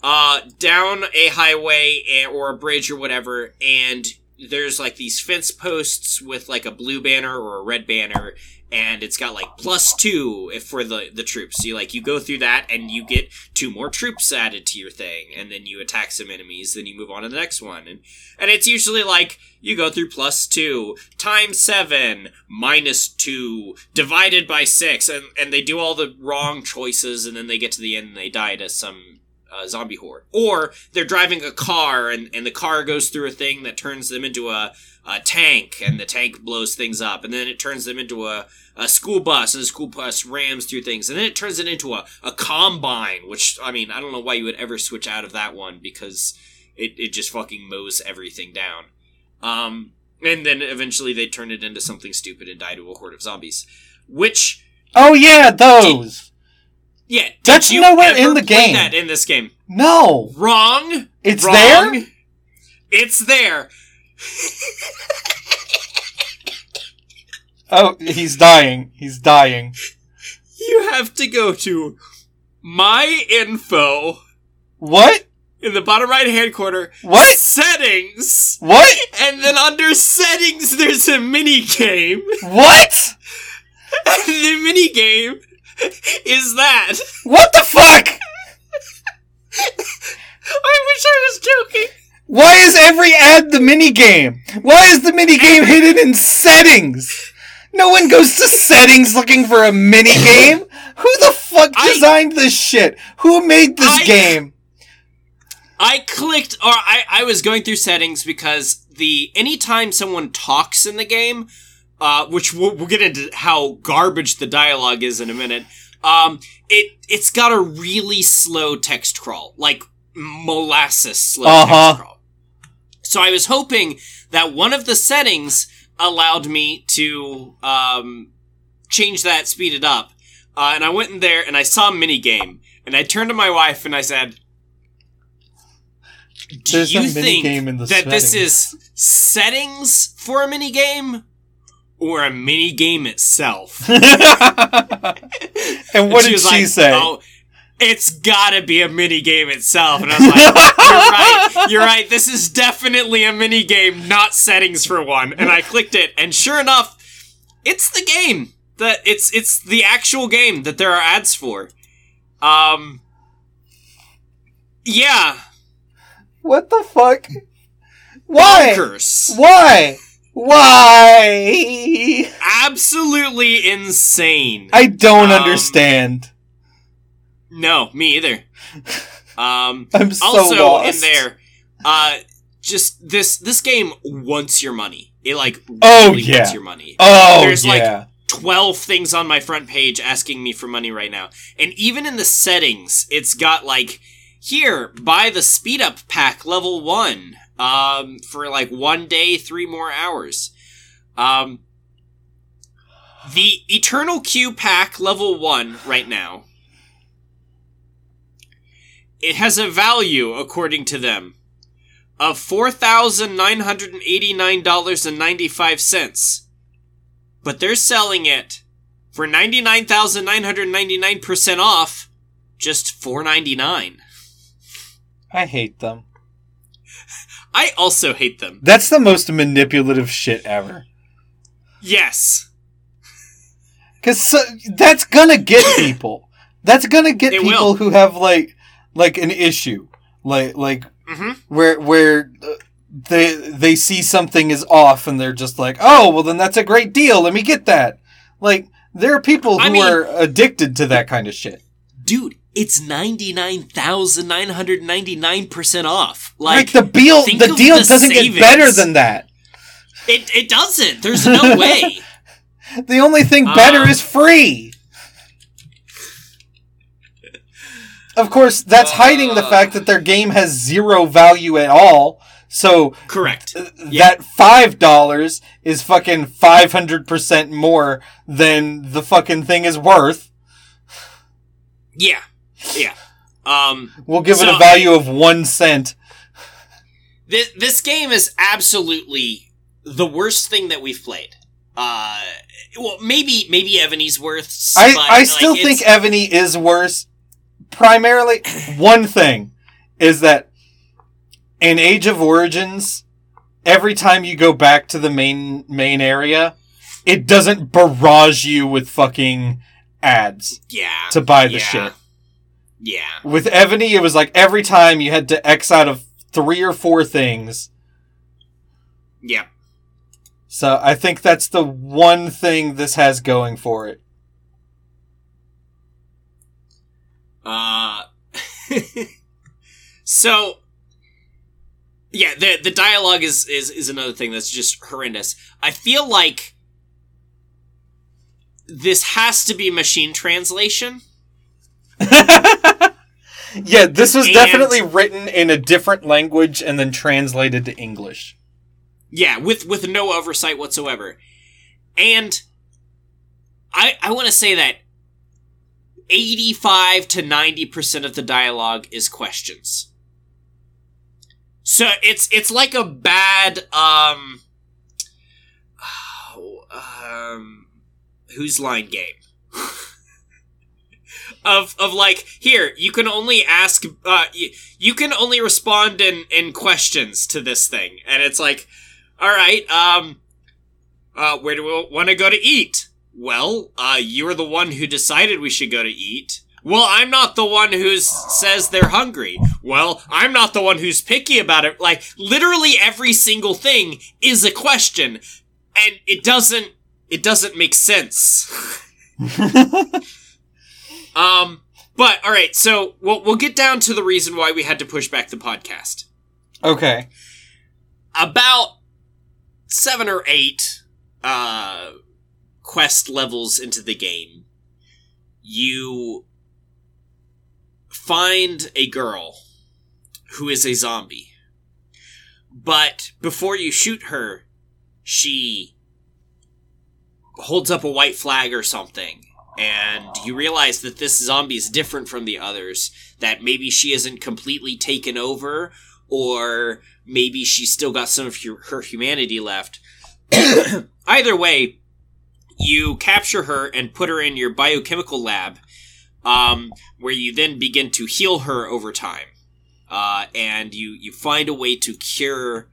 uh, down a highway or a bridge or whatever, and there's like these fence posts with like a blue banner or a red banner, and it's got like plus two if for the the troops. So you like you go through that and you get two more troops added to your thing, and then you attack some enemies. Then you move on to the next one, and and it's usually like you go through plus two times seven minus two divided by six, and and they do all the wrong choices, and then they get to the end and they die to some uh, zombie horde. Or they're driving a car and, and the car goes through a thing that turns them into a, a tank and the tank blows things up. And then it turns them into a, a school bus and the school bus rams through things. And then it turns it into a, a combine, which, I mean, I don't know why you would ever switch out of that one because it, it just fucking mows everything down. Um, and then eventually they turn it into something stupid and die to a horde of zombies. Which, Oh yeah, those. Yeah, did That's you nowhere in the play game. That in this game, No, wrong. it's Wrong. there. It's there. Oh, he's dying. He's dying. You have to go to my info What? in the bottom right hand corner. What? Settings. What? And then under settings, there's a mini game. What? And the mini game is that. What the fuck? I wish I was joking. Why is every ad the mini game? Why is the mini game hidden in settings? No one goes to settings looking for a mini game. Who the fuck I- designed this shit? Who made this I- game? I clicked, or I, I was going through settings because the anytime someone talks in the game, uh, which we'll, we'll get into how garbage the dialogue is in a minute. Um, it it's got a really slow text crawl, like molasses slow Uh-huh. text crawl. So I was hoping that one of the settings allowed me to um, change that, speed it up. Uh, and I went in there and I saw a mini game, and I turned to my wife and I said, "Do There's you think game in the that this is settings for a mini game, or a mini game itself?" and what she did she like, say? Oh, it's gotta be a mini game itself. And I was like, you're right. You're right. This is definitely a mini game, not settings for one. And I clicked it, and sure enough, it's the game. That it's it's the actual game that there are ads for. Um. Yeah. What the fuck? Why? Bonkers. Why? Why? Absolutely insane. I don't Um, understand. No, me either. Um. I'm so also lost. in there uh just this this game wants your money it like Oh, really yeah. wants your money Oh There's, like, 12 things on my front page asking me for money right now and even in the settings it's got like here buy the speed up pack level 1 um for like one day three more hours um the eternal q pack level 1 right now it has a value according to them of $4,989.95. But they're selling it for 99,999% off just $4.99. I hate them. I also hate them. That's the most manipulative shit ever. Yes. Because so, that's gonna get people. That's gonna get It people will. who have like like an issue, like like hmm where where uh, they they see something is off and they're just like, oh well, then that's a great deal. Let me get that. Like there are people who I mean- are addicted to that kind of shit. Dude, it's 99,999% off. Like, Like, the deal, the deal the doesn't get better than that. it, it doesn't. There's no way. The only thing better Um, is free. Of course, that's hiding the Uh. fact that their game has zero value at all. So Correct. th- Yeah. that five dollars is fucking five hundred percent more than the fucking thing is worth. Yeah. Yeah. Um, We'll give it a value of one cent. this, this game is absolutely the worst thing that we've played. Uh, well, maybe maybe Evony's worth. I, but, I still it's- think Evony is worse. Primarily, one thing is that in Age of Origins, every time you go back to the main main area, it doesn't barrage you with fucking ads yeah to buy the yeah, shit. Yeah. With Evony, it was like every time you had to X out of three or four things. Yeah. So I think that's the one thing this has going for it. Uh, so yeah, the the dialogue is is is another thing that's just horrendous. I feel like this has to be machine translation. yeah, this was And- definitely written in a different language and then translated to English. Yeah, with with no oversight whatsoever. And I I want to say that 85 to 90% of the dialogue is questions. So it's it's like a bad um oh, um whose line game? of of like here you can only ask uh you, you can only respond in in questions to this thing. And it's like all right um uh where do we want to go to eat? Well uh you're the one who decided we should go to eat. Well i'm not the one who says they're hungry. Well i'm not the one who's picky about it. Like literally every single thing is a question. And it doesn't it doesn't make sense um but all right so we'll, we'll get down to the reason why we had to push back the podcast okay. about seven or eight uh quest levels into the game you find a girl who is a zombie but before you shoot her she holds up a white flag or something and you realize that this zombie is different from the others that maybe she isn't completely taken over or maybe she's still got some of her humanity left. Either way, you capture her and put her in your biochemical lab, um, where you then begin to heal her over time. Uh, and you, you find a way to cure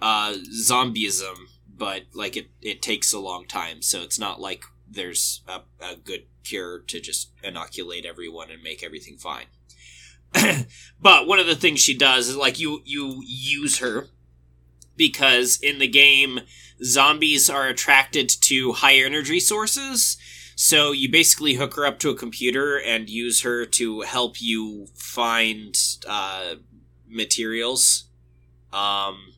uh, zombieism, but like it, it takes a long time, so it's not like there's a, a good cure to just inoculate everyone and make everything fine. but one of the things she does is like you you use her because in the game zombies are attracted to high energy sources so you basically hook her up to a computer and use her to help you find uh, materials um,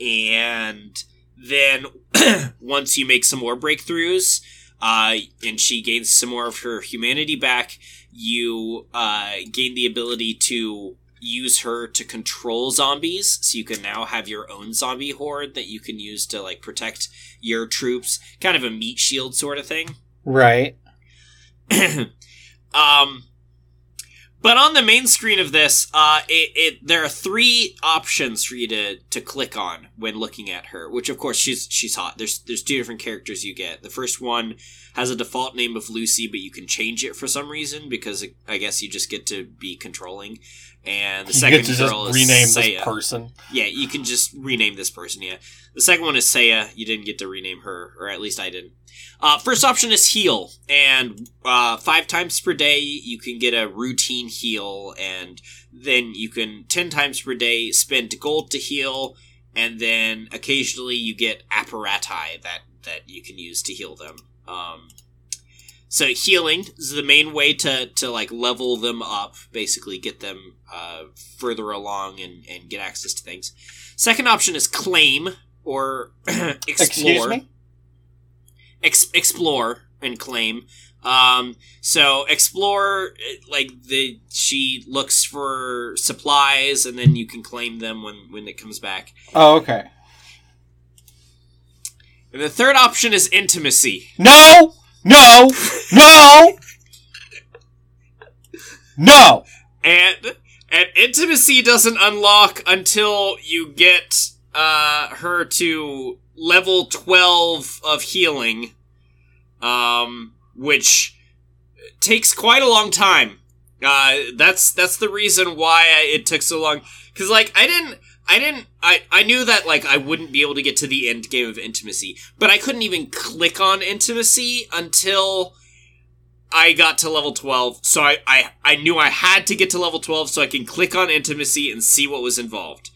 and then once you make some more breakthroughs uh, and she gains some more of her humanity back. You uh, gain the ability to use her to control zombies. So you can now have your own zombie horde that you can use to like protect your troops. Kind of a meat shield sort of thing. Right. um but on the main screen of this uh it, it there are three options for you to to click on when looking at her which of course she's she's hot. There's there's two different characters you get. The first one has a default name of lucy but you can change it for some reason because i guess you just get to be controlling and the You second get to just girl is rename Saya. this person. Yeah, you can just rename this person. Yeah, the second one is Saya. You didn't get to rename her, or at least I didn't. Uh, first option is heal, and uh, five times per day you can get a routine heal, and then you can ten times per day spend gold to heal, and then occasionally you get apparati that that you can use to heal them. Um, so healing is the main way to to like level them up, basically get them uh, further along and and get access to things. Second option is claim or explore. Excuse me? Ex- explore and claim. Um, so explore, like the she looks for supplies, and then you can claim them when when it comes back. Oh, okay. And the third option is intimacy. No! No! No! No! and and intimacy doesn't unlock until you get uh her to level 12 of healing um which takes quite a long time. Uh that's that's the reason why it took so long. Cuz like I didn't I didn't I I knew that like I wouldn't be able to get to the end game of intimacy but I couldn't even click on intimacy until I got to level 12, so I, I, I knew I had to get to level 12 so I can click on intimacy and see what was involved.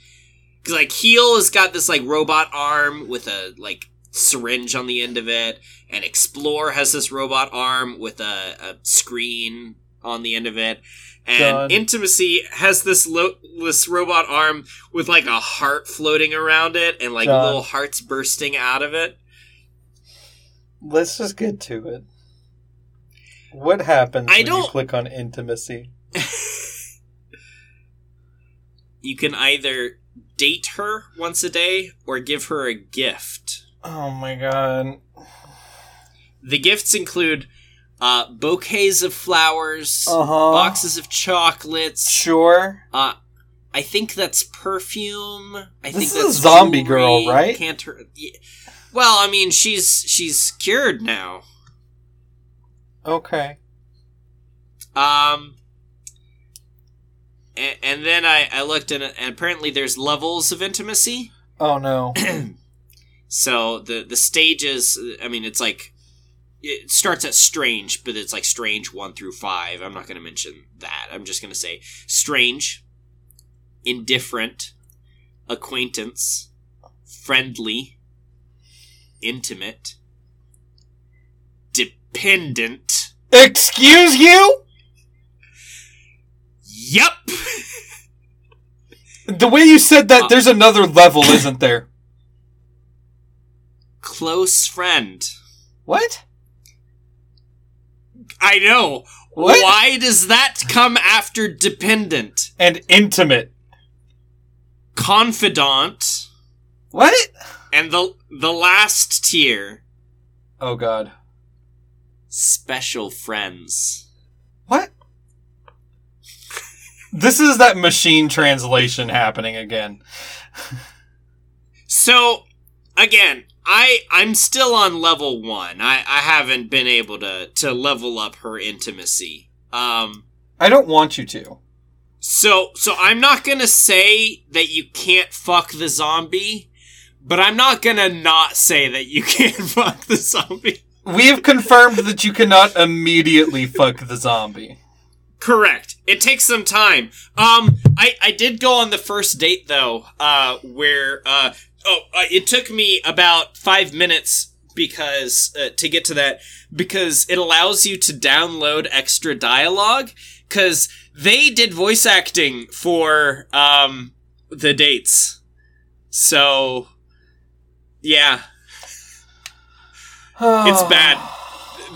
Because, like, Heal has got this, like, robot arm with a, like, syringe on the end of it, and Explore has this robot arm with a, a screen on the end of it, and God. Intimacy has this, lo- this robot arm with, like, a heart floating around it and, like, God. little hearts bursting out of it. Let's just get to it. What happens I when you don't- click on intimacy? you can either date her once a day or give her a gift. Oh my god. The gifts include uh, bouquets of flowers, Uh huh. boxes of chocolates. Sure. Uh, I think that's perfume. I This think is a that's zombie girl, right? Can't her- yeah. Well, I mean, she's she's cured now. Okay. Um, and, and then I, I looked in and apparently there's levels of intimacy. Oh no. so the the stages, I mean, it's like it starts at strange, but it's like strange one through five. I'm not going to mention that. I'm just going to say strange, indifferent, acquaintance, friendly, intimate, dependent. Excuse you? Yep. The way you said that, Uh, there's another level, isn't there? Close friend. What? I know. What? Why does that come after dependent? And intimate. Confidant. What? And the the last tier, Oh god. Special friends. What? This is that machine translation happening again. So again, I I'm still on level one. I, I haven't been able to to level up her intimacy. Um I don't want you to. so so I'm not gonna say that you can't fuck the zombie, but I'm not gonna not say that you can't fuck the zombie. We have confirmed that you cannot immediately fuck the zombie. Correct. It takes some time. Um, I I did go on the first date though, uh, where uh, oh, uh, it took me about five minutes because uh, to get to that because it allows you to download extra dialogue because they did voice acting for um the dates, so yeah, it's bad.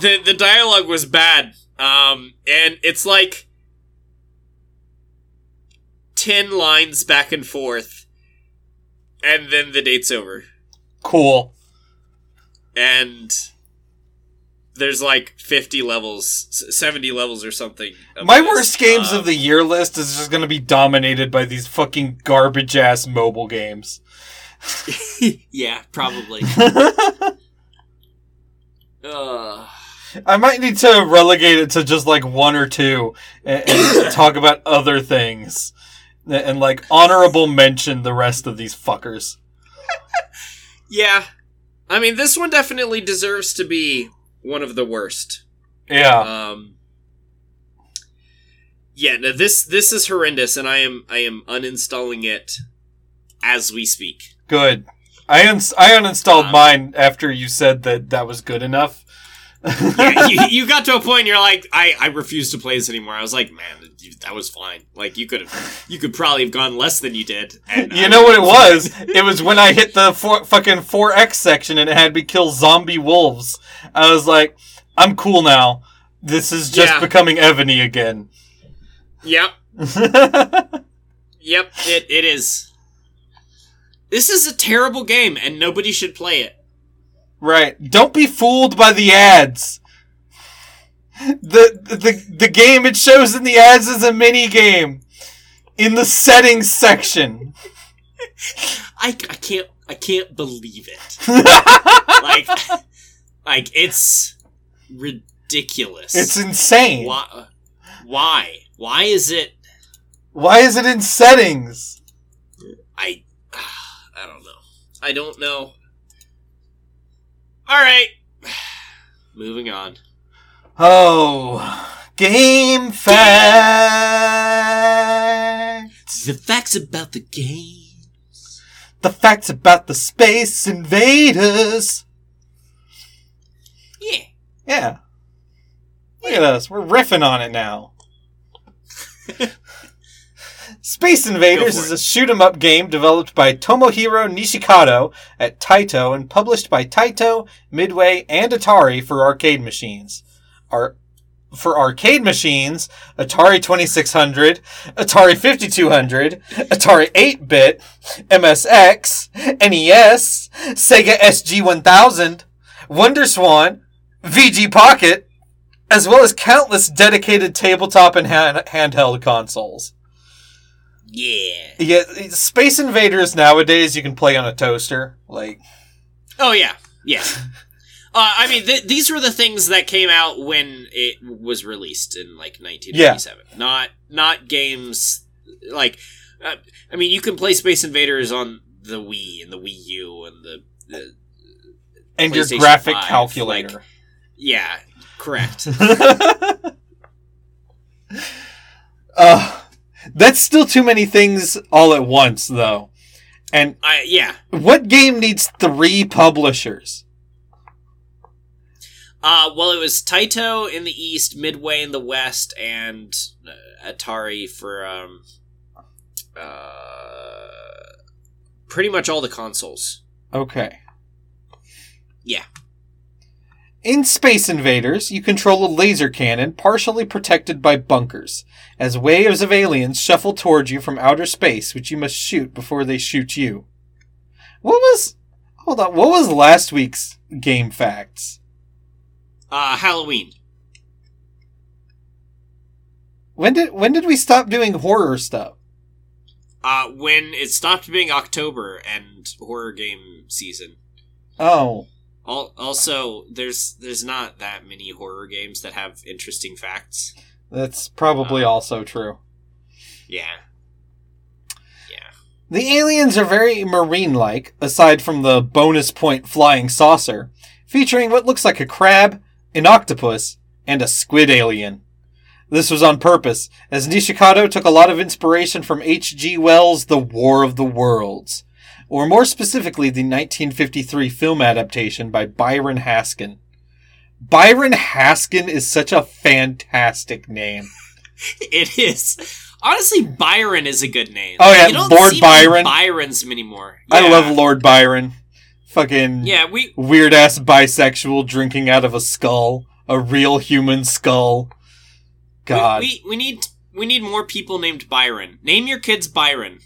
the the dialogue was bad um and it's like 10 lines back and forth and then the date's over Cool. and there's like 50 levels 70 levels or something My this. worst games Um, of the year list is just gonna be dominated by these fucking garbage ass mobile games. yeah probably I might need to relegate it to just like one or two and, and talk about other things. and like honorable mention the rest of these fuckers. Yeah. I mean, this one definitely deserves to be one of the worst. Yeah. Um Yeah, no, this this is horrendous and I am I am uninstalling it as we speak. Good. I uns- I uninstalled Um, mine after you said that that was good enough. yeah, you, you got to a point you're like, I, I refuse to play this anymore. I was like, man, you- that was fine. Like you could have, you could probably have gone less than you did. And You I know what it was? It was when I hit the four, fucking 4X section and it had me kill zombie wolves. I was like, I'm cool now. This is just Yeah. becoming Evony again. Yep, yep. It it is. This is a terrible game, and nobody should play it. right. Don't be fooled by the ads. The, the, the game it shows in the ads is a mini game. In the settings section. I, I can't I can't believe it. like like it's ridiculous. It's insane. why why why is it Why is it in settings? I I don't know. I don't know. All right. Moving on. Oh, game facts. The facts about the game. The facts about the space invaders. Yeah. Yeah. Look at us. We're riffing on it now. Space Invaders is a shoot 'em up game developed by Tomohiro Nishikado at Taito and published by Taito, Midway, and Atari for arcade machines. Ar- for arcade machines, Atari 2600, Atari 5200, Atari 8-bit, MSX, NES, Sega SG-1000, WonderSwan, VG Pocket, as well as countless dedicated tabletop and hand- handheld consoles. Yeah. Yeah, Space Invaders nowadays you can play on a toaster. Like, Oh yeah. Yeah. Uh, I mean, th- these were the things that came out when it was released in like 1987. Not not games like. Uh, I mean, you can play Space Invaders on the Wii and the Wii U and the, the and your graphic 5, calculator. yeah, correct. uh, that's still too many things all at once, though. And I yeah. what game needs three publishers? Uh, well, it was Taito in the east, Midway in the west, and uh, Atari for um, uh, pretty much all the consoles. Okay. Yeah. In Space Invaders, you control a laser cannon partially protected by bunkers, as waves of aliens shuffle towards you from outer space, which you must shoot before they shoot you. What was. Hold on, what was last week's game facts? Uh, Halloween. When did when did we stop doing horror stuff? Uh, when it stopped being October and horror game season. Oh, also, there's there's not that many horror games that have interesting facts. that's probably Uh, also true. Yeah. Yeah. The aliens are very marine like, aside from the bonus point flying saucer, featuring what looks like a crab, an octopus, and a squid alien. This was on purpose, as Nishikado took a lot of inspiration from H.G. Wells' The War of the Worlds, or more specifically, the 1953 film adaptation by Byron Haskin. Byron Haskin is such a fantastic name. It is. Honestly, Byron is a good name. Oh, yeah, you don't Lord see Byron. many Byrons anymore. I love Lord Byron. Fucking Yeah, we weird ass bisexual drinking out of a skull, a real human skull. God, We, we we need we need more people named Byron. Name your kids Byron.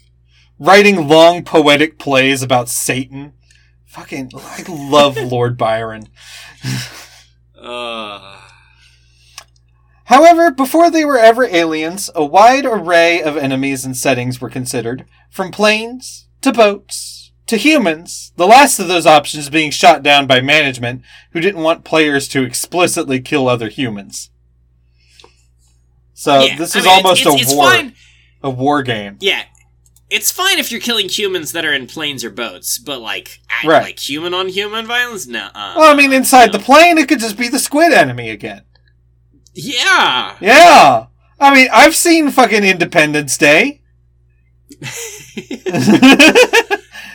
Writing long poetic plays about Satan. Fucking, I love Lord Byron. Uh, However, before they were ever aliens, a wide array of enemies and settings were considered, from planes to boats to humans. The last of those options being shot down by management, who didn't want players to explicitly kill other humans. So yeah, this I is mean, almost it's, it's, a it's war, fine. a war game. Yeah, it's fine if you're killing humans that are in planes or boats, but like act Right. like human on human violence, no. Uh, Well, I mean, inside no. the plane, it could just be the squid enemy again. yeah. Yeah. I mean, I've seen fucking Independence Day.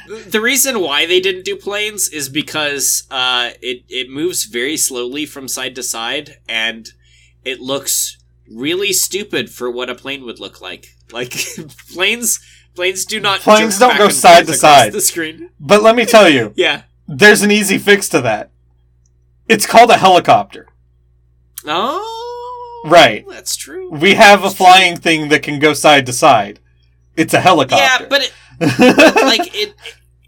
the reason why they didn't do planes is because uh, it it moves very slowly from side to side, and it looks really stupid for what a plane would look like. Like planes, planes do not Planes don't go side to side. The screen, but let me tell you, yeah. there's an easy fix to that. It's called a helicopter. Oh, Right. That's true. We have a flying thing that can go side to side. It's a helicopter. Yeah, but it, like it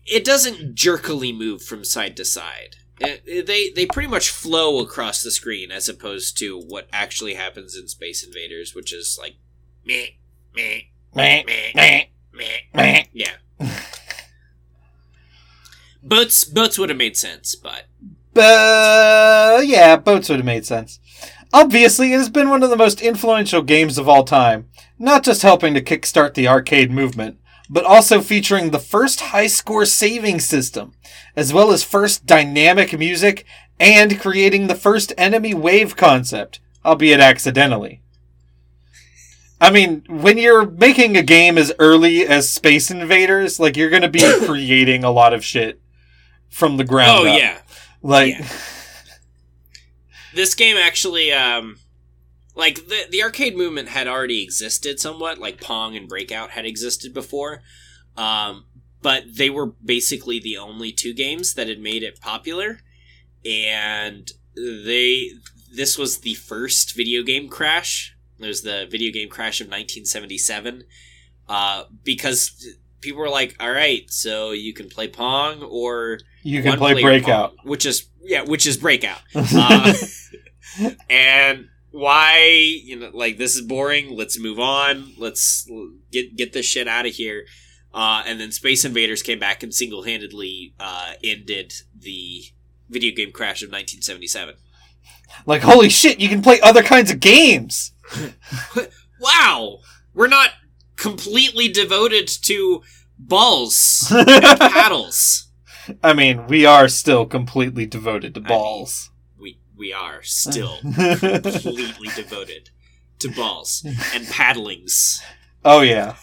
it doesn't jerkily move from side to side it- they they pretty much flow across the screen as opposed to what actually happens in space invaders which is like meh meh Meh, meh meh, meh yeah boats boats would have made sense but Uh, yeah, boats would have made sense. Obviously, it has been one of the most influential games of all time, not just helping to kickstart the arcade movement, but also featuring the first high score saving system, as well as first dynamic music, and creating the first enemy wave concept, albeit accidentally. I mean, when you're making a game as early as Space Invaders, like, you're gonna be creating a lot of shit from the ground oh up. yeah Like, Yeah. this game actually um like the the arcade movement had already existed somewhat like pong and breakout had existed before um but they were basically the only two games that had made it popular and they this was the first video game crash there's the video game crash of 1977 uh because people were like all right so you can play pong or You can play Breakout. Pong, which is yeah, which is breakout. Uh, and why you know like this is boring. Let's move on. Let's get get this shit out of here. Uh, and then Space Invaders came back and single handedly uh, ended the video game crash of 1977. like, holy shit, you can play other kinds of games! Wow, we're not completely devoted to balls and paddles. I mean, we are still completely devoted to I balls. We we are still completely devoted to balls and paddlings. oh, yeah.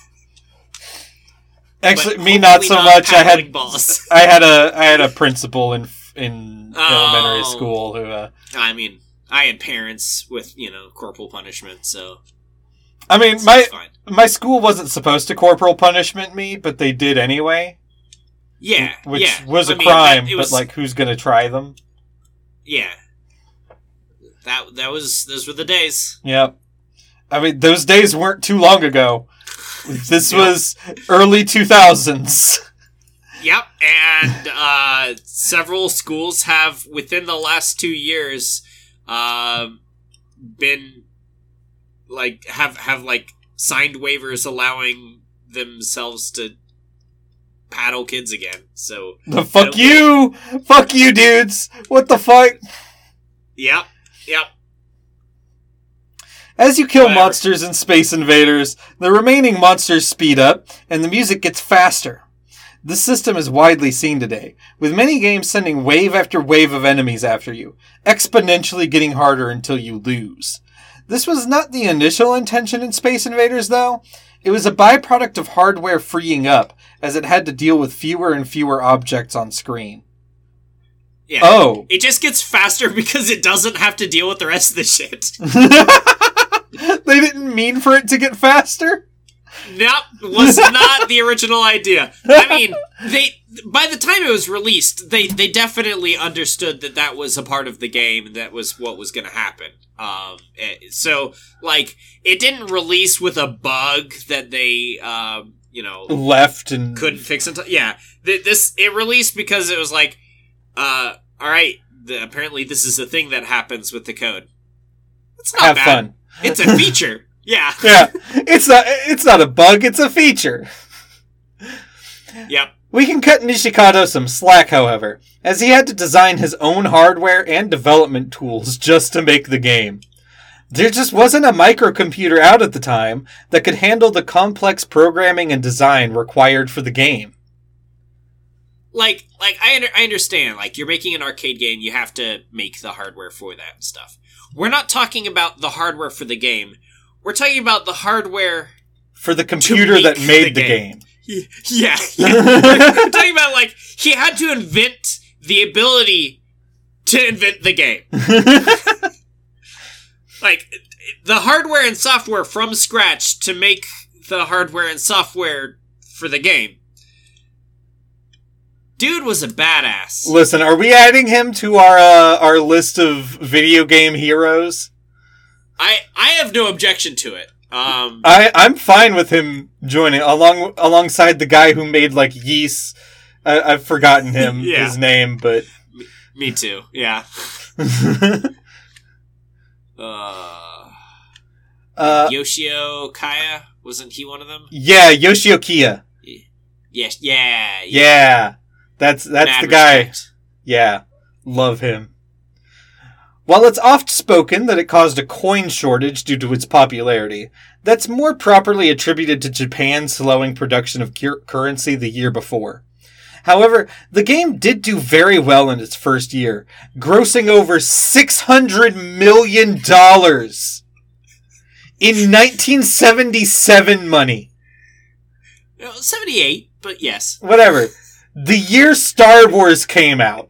Actually, But me not so much. I had balls. I had a I had a principal in in Oh. elementary school who uh, I mean, I had parents with you know corporal punishment, so I mean my my school wasn't supposed to corporal punishment me, but they did anyway, Yeah, which yeah. was a I mean, crime. that- was- But like, who's gonna try them? yeah. That that was those were the days. Yep. I mean, those days weren't too long ago. This Yep. was early two thousands. Yep, and uh, several schools have within the last two years um been like have have like signed waivers allowing themselves to paddle kids again. So The fuck you, fuck you, dudes. What the fuck? yep, yep. As you kill Whatever. monsters in Space Invaders, the remaining monsters speed up, and the music gets faster. This system is widely seen today, with many games sending wave after wave of enemies after you, exponentially getting harder until you lose. This was not the initial intention in Space Invaders, though. It was a byproduct of hardware freeing up, as it had to deal with fewer and fewer objects on screen. Yeah. Oh. It just gets faster because it doesn't have to deal with the rest of the shit. they didn't mean for it to get faster? Nope, was not the original idea. I mean, they by the time it was released, they they definitely understood that that was a part of the game. and That was what was going to happen. Um, eh, so like it didn't release with a bug that they um, you know Left and couldn't fix in time. Yeah, th- this it released because it was like, uh, all right. The, apparently, this is a thing that happens with the code. It's not have bad. fun. It's a feature. Yeah. yeah, it's not it's not a bug, it's a feature. Yep. We can cut Nishikado some slack, however, as he had to design his own hardware and development tools just to make the game. There just wasn't a microcomputer out at the time that could handle the complex programming and design required for the game. Like, like I under, I understand. Like, you're making an arcade game, you have to make the hardware for that and stuff. We're not talking about the hardware for the game. We're talking about the hardware For the computer that made the the game. game. Yeah, yeah. We're talking about like he had to invent the ability to invent the game. Like the hardware and software from scratch to make the hardware and software for the game. Dude was a badass. Listen, are we adding him to our uh, our list of video game heroes? I I have no objection to it. Um I I'm fine with him joining along alongside the guy who made like Ys. I, I've forgotten him Yeah. his name, but me too. Yeah. Uh uh, Yoshio Kaya wasn't he one of them? yeah, Yoshio Kiya. Yes, yeah. Yeah, that's that's Mad the guy. respect. Yeah, love him. While it's oft spoken that it caused a coin shortage due to its popularity, that's more properly attributed to Japan slowing production of cur- currency the year before. However, the game did do very well in its first year, grossing over $600 million in 1977 money. 78, but yes. Whatever. The year Star Wars came out.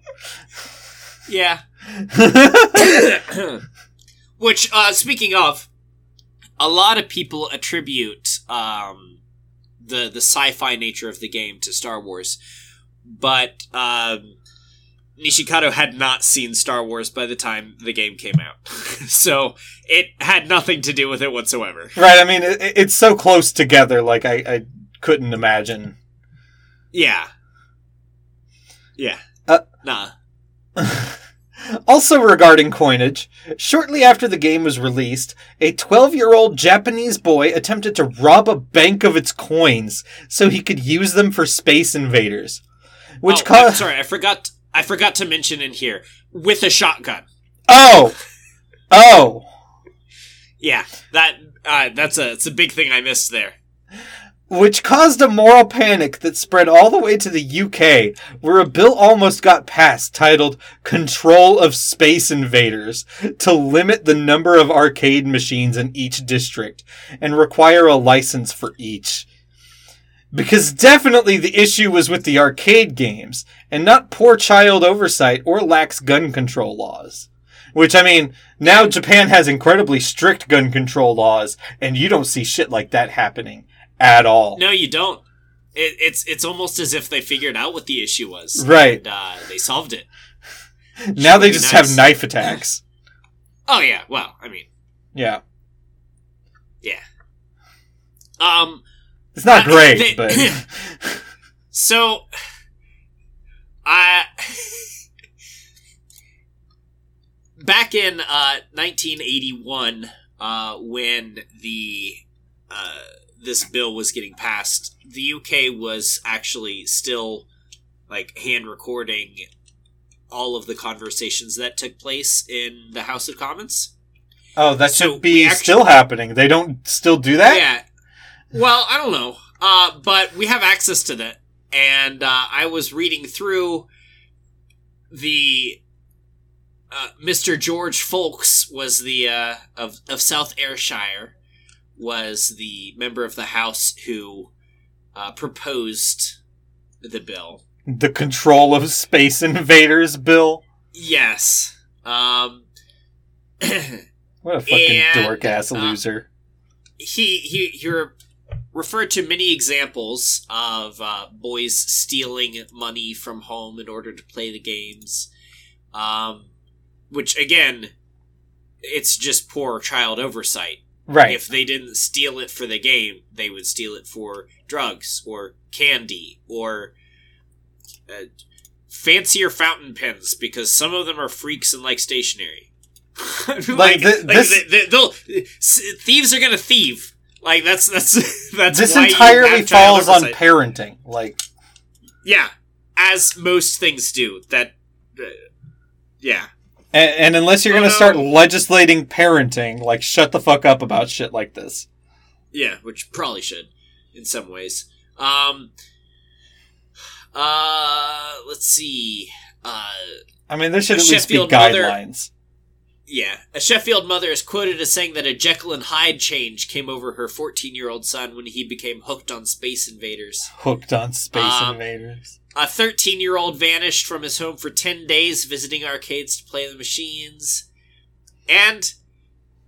Yeah. Which, uh, speaking of, a lot of people attribute um, the the sci-fi nature of the game to Star Wars, but um, Nishikado had not seen Star Wars by the time the game came out, so it had nothing to do with it whatsoever. Right. I mean, it, it's so close together. Like I, I couldn't imagine. Yeah, yeah, Uh, nah. also, regarding coinage, shortly after the game was released, a 12-year-old Japanese boy attempted to rob a bank of its coins so he could use them for Space Invaders, which oh, caused. sorry, I forgot. I forgot to mention in here with a shotgun. Oh, oh. Yeah, that uh, that's a it's a big thing I missed there. Which caused a moral panic that spread all the way to the UK, where a bill almost got passed titled Control of Space Invaders to limit the number of arcade machines in each district and require a license for each. Because definitely the issue was with the arcade games, and not poor child oversight or lax gun control laws. Which, I mean, now Japan has incredibly strict gun control laws, and you don't see shit like that happening at all. No, you don't. It, it's it's almost as if they figured out what the issue was, Right. And, uh, they solved it. now they Should be just nice. have knife attacks. Oh yeah, well, I mean, Yeah. yeah. Um, It's not great, they- but so I back in uh 1981 uh when the uh this bill was getting passed, the UK was actually still like hand recording all of the conversations that took place in the House of Commons. oh, that So should be we actu- still happening. They don't still do that. Yeah. Well, I don't know. Uh, but we have access to that. And uh, I was reading through the uh, Mr. George Foulkes was the uh, of of South Ayrshire was the member of the House who uh, proposed the bill. The Control of Space Invaders bill. Yes. Um, What a fucking And, dork ass uh, loser. he he he re- referred to many examples of uh, boys stealing money from home in order to play the games, um, which again, it's just poor child oversight. Right. If they didn't steal it for the game, they would steal it for drugs or candy or uh, fancier fountain pens because some of them are freaks and like stationery. like, thi- like this- they, will thieves are gonna thieve. Like that's that's that's this entirely falls on parenting. Like, yeah, as most things do. That uh, yeah. And, and unless you're Oh, gonna no. start legislating parenting, like shut the fuck up about shit like this. Yeah, which probably should in some ways. Um uh let's see. Uh I mean, there should at least be Sheffield mother- guidelines. yeah, a Sheffield mother is quoted as saying that a Jekyll and Hyde change came over her 14-year-old son when he became hooked on Space Invaders. Hooked on Space Um, Invaders. A 13-year-old vanished from his home for 10 days visiting arcades to play the machines. And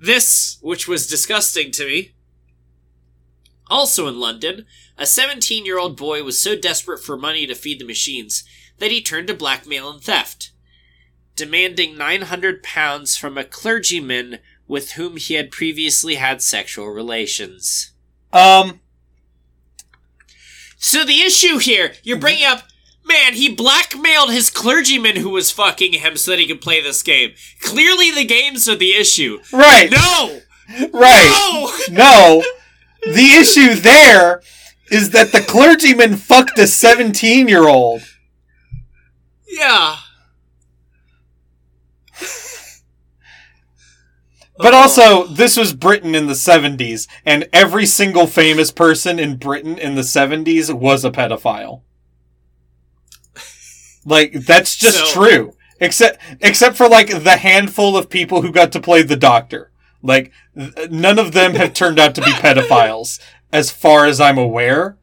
this, which was disgusting to me, also in London, a 17 year old boy was so desperate for money to feed the machines that he turned to blackmail and theft, demanding 900 pounds from a clergyman with whom he had previously had sexual relations. Um, So the issue here, you're bringing up, man, he blackmailed his clergyman who was fucking him so that he could play this game. Clearly the games are the issue. right, No! right. No! No, the issue there is that the clergyman fucked a 17 year old. Yeah. But Oh. also, this was Britain in the 70s, and every single famous person in Britain in the 70s was a pedophile. Like, that's just So- true. Except, except for like the handful of people who got to play the doctor. Like, th- none of them have turned out to be pedophiles, as far as I'm aware.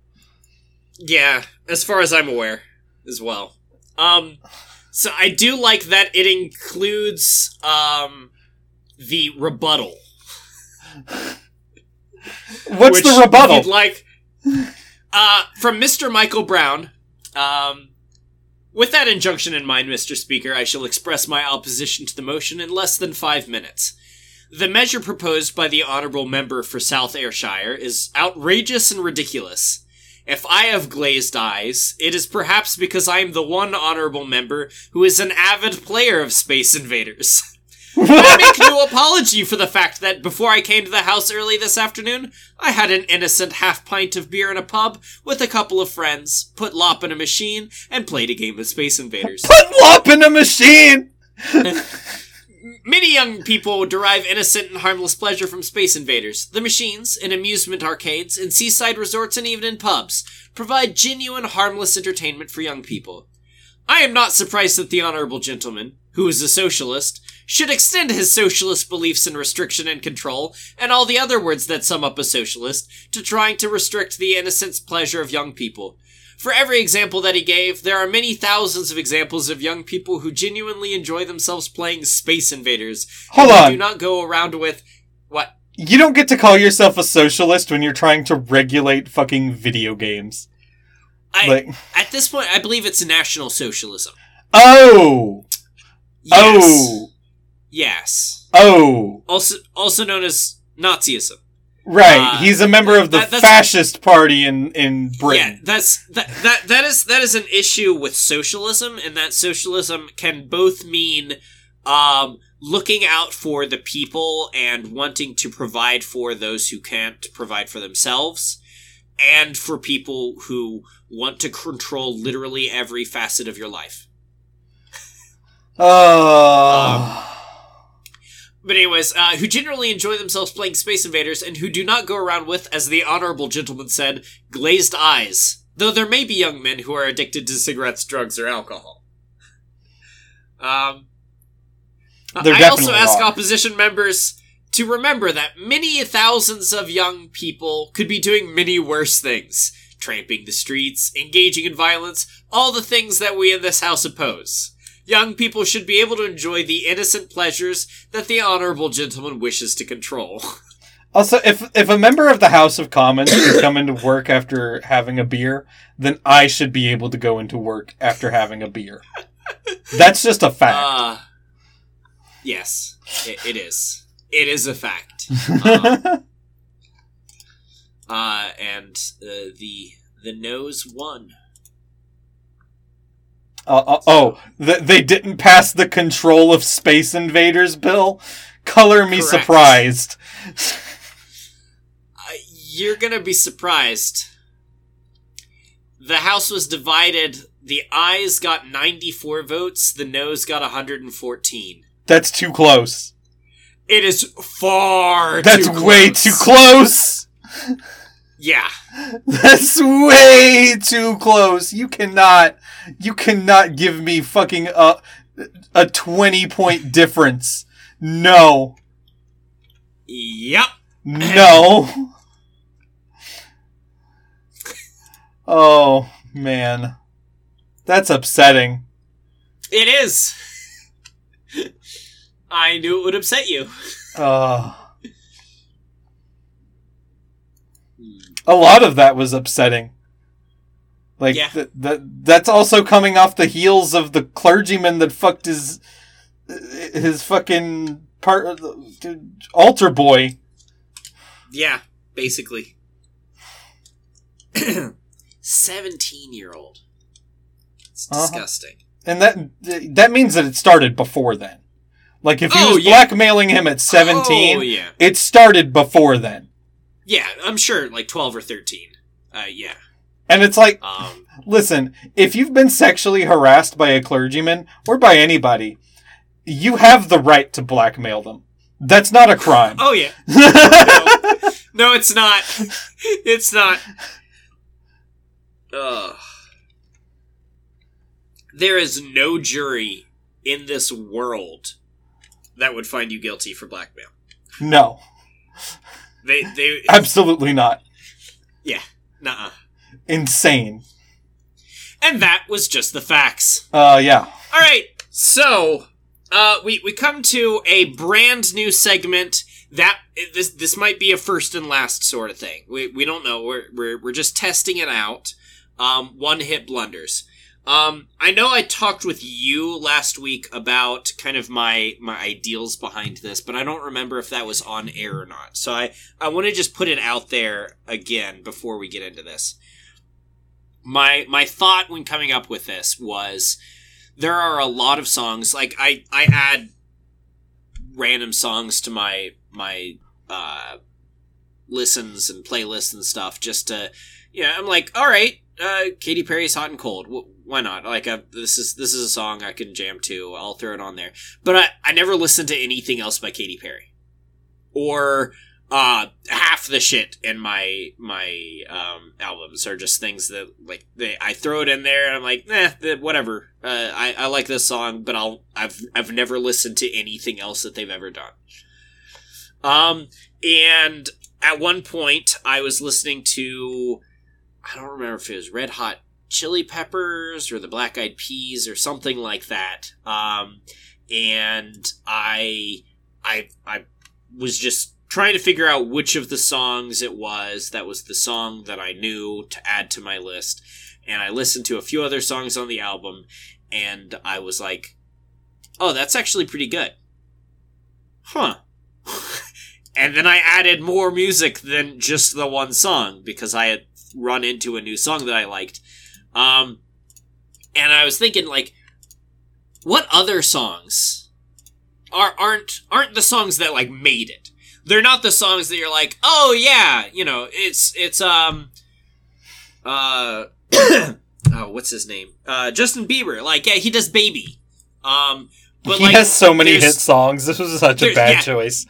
Yeah, as far as I'm aware, as well. Um, so I do like that it includes um the rebuttal. What's the rebuttal? like, uh, from Mr. Michael Brown. Um, with that injunction in mind, Mr. Speaker, I shall express my opposition to the motion in less than five minutes. The measure proposed by the honourable member for South Ayrshire is outrageous and ridiculous. If I have glazed eyes, it is perhaps because I am the one honourable member who is an avid player of Space Invaders. I make no apology for the fact that before I came to the house early this afternoon, I had an innocent half pint of beer in a pub with a couple of friends, put 10p in a machine, and played a game of Space Invaders. Put 10p in a machine! Many young people derive innocent and harmless pleasure from Space Invaders. The machines, in amusement arcades, in seaside resorts, and even in pubs, provide genuine, harmless entertainment for young people. I am not surprised that the honorable gentleman, who is a socialist, should extend his socialist beliefs in restriction and control, and all the other words that sum up a socialist, to trying to restrict the innocent pleasure of young people. For every example that he gave, there are many thousands of examples of young people who genuinely enjoy themselves playing Space Invaders. Hold on. Do not go around with what? You don't get to call yourself a socialist when you're trying to regulate fucking video games. I Like, at this point, I believe it's national socialism. oh! Yes. Oh! Yes. Oh! Also, also known as Nazism. Right, Uh, he's a member of the that- fascist party in, in Britain. Yeah, that's that that that is that is an issue with socialism, and that socialism can both mean um, looking out for the people and wanting to provide for those who can't provide for themselves, and for people who want to control literally every facet of your life. Oh. But anyways, uh, who generally enjoy themselves playing Space Invaders and who do not go around with, as the honorable gentleman said, glazed eyes. Though there may be young men who are addicted to cigarettes, drugs, or alcohol. Um, There I also ask are. opposition members to remember that many thousands of young people could be doing many worse things. Tramping the streets, engaging in violence, all the things that we in this house oppose. Young people should be able to enjoy the innocent pleasures that the honorable gentleman wishes to control. Also, if if a member of the House of Commons can come into work after having a beer, then I should be able to go into work after having a beer. That's just a fact. Uh, yes, it, it is. It is a fact. Um, uh, and uh, the the nose won. Uh, uh, oh, th- they didn't pass the Control of Space Invaders bill? Color me Correct. surprised. Uh, you're gonna be surprised. The House was divided. The ayes got 94 votes. The noes got 114. That's too close. It is far. That's too way too close. Yeah. That's way too close. You cannot, you cannot give me fucking a a twenty point difference. No, Yep. no. Oh man, that's upsetting. It is. I knew it would upset you. Oh. A lot of that was upsetting. Like Yeah. th- that that's also coming off the heels of the clergyman that fucked his his fucking part altar boy. Yeah, basically. 17 year old. It's Uh-huh. disgusting. And that that means that it started before then. Like if he Oh, was yeah. blackmailing him at 17, Oh, yeah. it started before then. Yeah, I'm sure like 12 or 13. Uh, yeah. And it's like Um, Listen, if you've been sexually harassed by a clergyman or by anybody, you have the right to blackmail them. That's not a crime. oh, yeah. No, it's not. It's not. Ugh. There is no jury in this world that would find you guilty for blackmail. no, They, they, absolutely not. yeah, nuh Insane. And that was just the facts. Uh, yeah. All right, so uh, we we come to a brand new segment that this this might be a first and last sort of thing. We we don't know. We're we're we're just testing it out. Um, one hit blunders. Um, I know I talked with you last week about kind of my my ideals behind this, but I don't remember if that was on air or not. So I I want to just put it out there again before we get into this. My my thought when coming up with this was there are a lot of songs like I I add random songs to my my uh listens and playlists and stuff just to yeah I'm like all right uh Katy Perry's Hot and Cold. Why not? Like uh, this is this is a song I can jam to. I'll throw it on there. But I I never listened to anything else by Katy Perry. Or uh half the shit in my my um albums are just things that like they I throw it in there and I'm like eh th- whatever. Uh, I I like this song but I'll I've I've never listened to anything else that they've ever done. Um and at one point I was listening to I don't remember if it was Red Hot Chili Peppers or the Black Eyed Peas or something like that um and I I I was just trying to figure out which of the songs it was that was the song that I knew to add to my list. And I listened to a few other songs on the album, and I was like, oh, that's actually pretty good. Huh. And then I added more music than just the one song because I had run into a new song that I liked. Um, and I was thinking, like, what other songs are aren't aren't the songs that like made it? they're not the songs that you're like, oh yeah, you know, it's it's um uh oh what's his name? Uh Justin Bieber. Like, yeah, he does baby. Um but he like has so many hit songs. This was such a bad yeah. choice.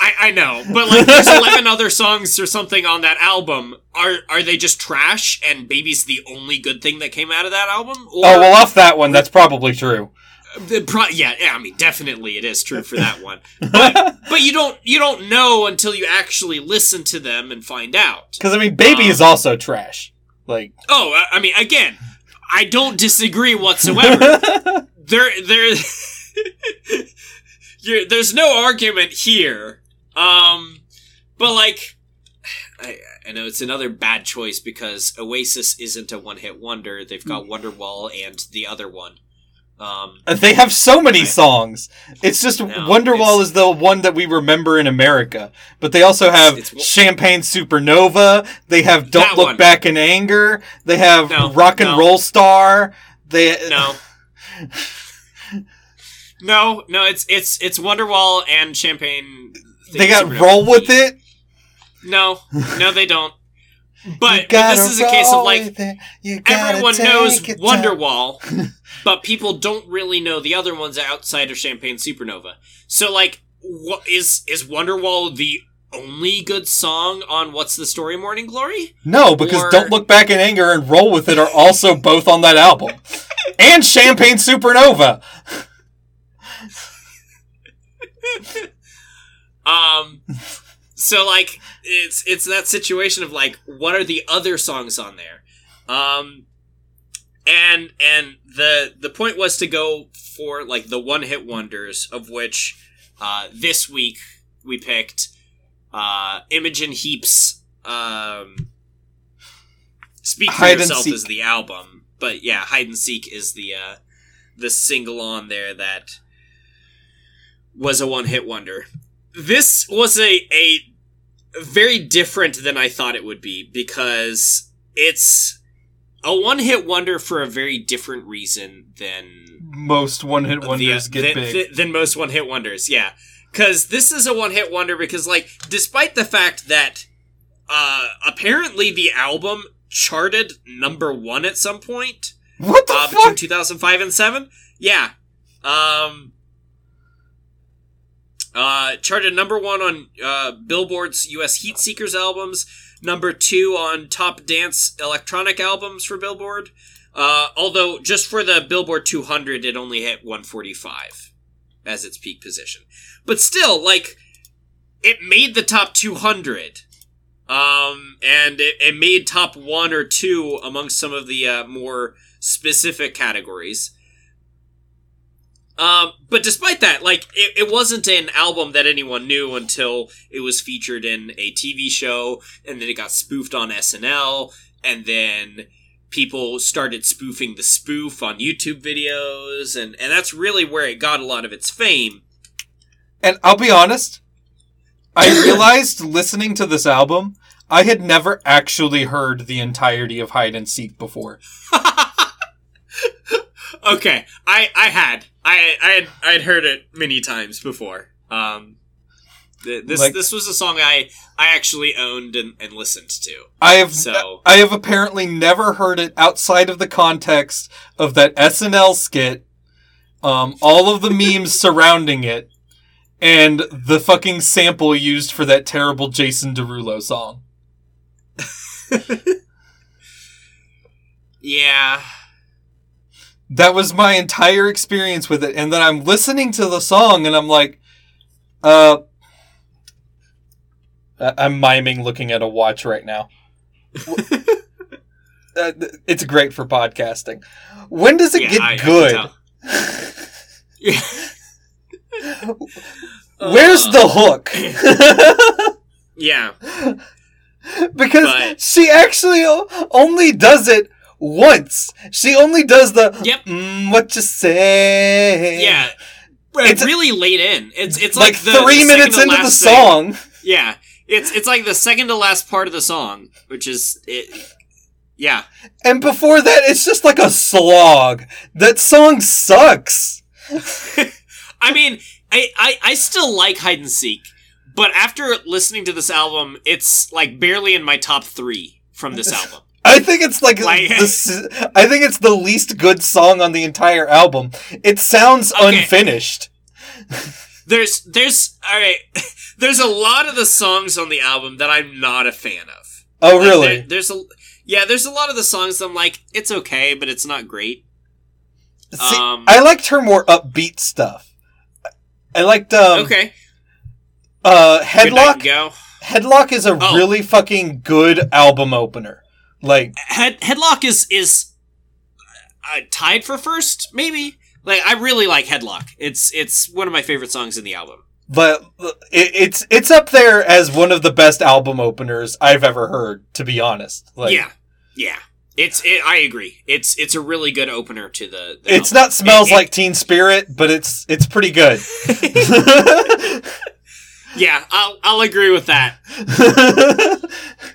I, I know, but like there's eleven other songs or something on that album. Are are they just trash and Baby's the only good thing that came out of that album? Or Oh well, off that one, that's probably true. The pro- yeah, yeah, I mean, definitely it is true for that one. But but you don't you don't know until you actually listen to them and find out. Because I mean, Baby Um, is also trash. Like, Oh, I- I mean, again, I don't disagree whatsoever. there, there, there's no argument here. Um, but like, I, I know it's another bad choice because Oasis isn't a one-hit wonder. They've got Wonderwall and the other one. Um, they have so many I- songs. It's just No, Wonderwall it's- is the one that we remember in America, but they also have It's- it's- Champagne Supernova. They have Don't Look one. Back in Anger. They have No, Rock and no. Roll Star. They no. No, no, it's it's it's Wonderwall and Champagne. they got Roll with It. No, no, they don't. but, this is a case of like everyone knows Wonderwall, but people don't really know the other ones outside of Champagne Supernova. So like, what is is Wonderwall the only good song on What's the Story Morning Glory? No, because or... Don't Look Back in Anger and Roll With It are also both on that album. and Champagne Supernova. um so like it's it's that situation of like what are the other songs on there? Um and and the the point was to go for like the one hit wonders of which uh this week we picked uh, Imogen Heap's um, "Speak for Hide Yourself" is the album, but yeah, "Hide and Seek" is the uh, the single on there that was a one hit wonder. This was a a very different than I thought it would be because it's a one hit wonder for a very different reason than most one hit wonders the, get than, big. than most one hit wonders. Yeah, because this is a one hit wonder. Because like, despite the fact that uh, apparently the album charted number one at some point, what the uh, fuck? between 2005 and seven, yeah, um, uh, charted number one on uh, Billboard's U.S. Heat Seekers albums, number two on Top Dance Electronic albums for Billboard. Uh, although just for the Billboard 200, it only hit 145 as its peak position. But still, like, it made the top 200. Um, and it, it made top one or two among some of the uh, more specific categories. Um, but despite that, like, it, it wasn't an album that anyone knew until it was featured in a TV show, and then it got spoofed on SNL, and then people started spoofing the spoof on YouTube videos, and, and that's really where it got a lot of its fame. And I'll be honest, I realized listening to this album, I had never actually heard the entirety of Hide and Seek before. okay, I I had I I had I'd heard it many times before. Um, this like, this was a song I I actually owned and, and listened to. I have so I have apparently never heard it outside of the context of that SNL skit, um, all of the memes surrounding it, and the fucking sample used for that terrible Jason Derulo song. yeah. That was my entire experience with it, and then I'm listening to the song and I'm like, uh, I'm miming looking at a watch right now. uh, it's great for podcasting. When does it yeah, get I, good? I Where's uh, the hook? yeah. Because but... she actually only does it once. She only does the yep. Mm, what you say? Yeah. It's really late in. It's it's like, like the, three the minutes into the song. Thing. Yeah, it's it's like the second to last part of the song, which is it. Yeah. And before that, it's just like a slog. That song sucks. I mean, I, I I still like hide and seek, but after listening to this album, it's like barely in my top three from this album. I think it's like, like the, I think it's the least good song on the entire album. It sounds okay. unfinished. There's there's all right. There's a lot of the songs on the album that I'm not a fan of. Oh, like, really? There, there's a yeah. There's a lot of the songs that I'm like, it's okay, but it's not great. See, um, I liked her more upbeat stuff. I liked um. Okay. Uh, Headlock. Go. Headlock is a oh. really fucking good album opener. Like Head Headlock is is uh, tied for first, maybe. Like I really like Headlock. It's it's one of my favorite songs in the album. But it, it's it's up there as one of the best album openers I've ever heard. To be honest, like, yeah, yeah. It's it, I agree. It's it's a really good opener to the. the it's album. not smells it, like Teen Spirit, but it's it's pretty good. yeah, I'll I'll agree with that.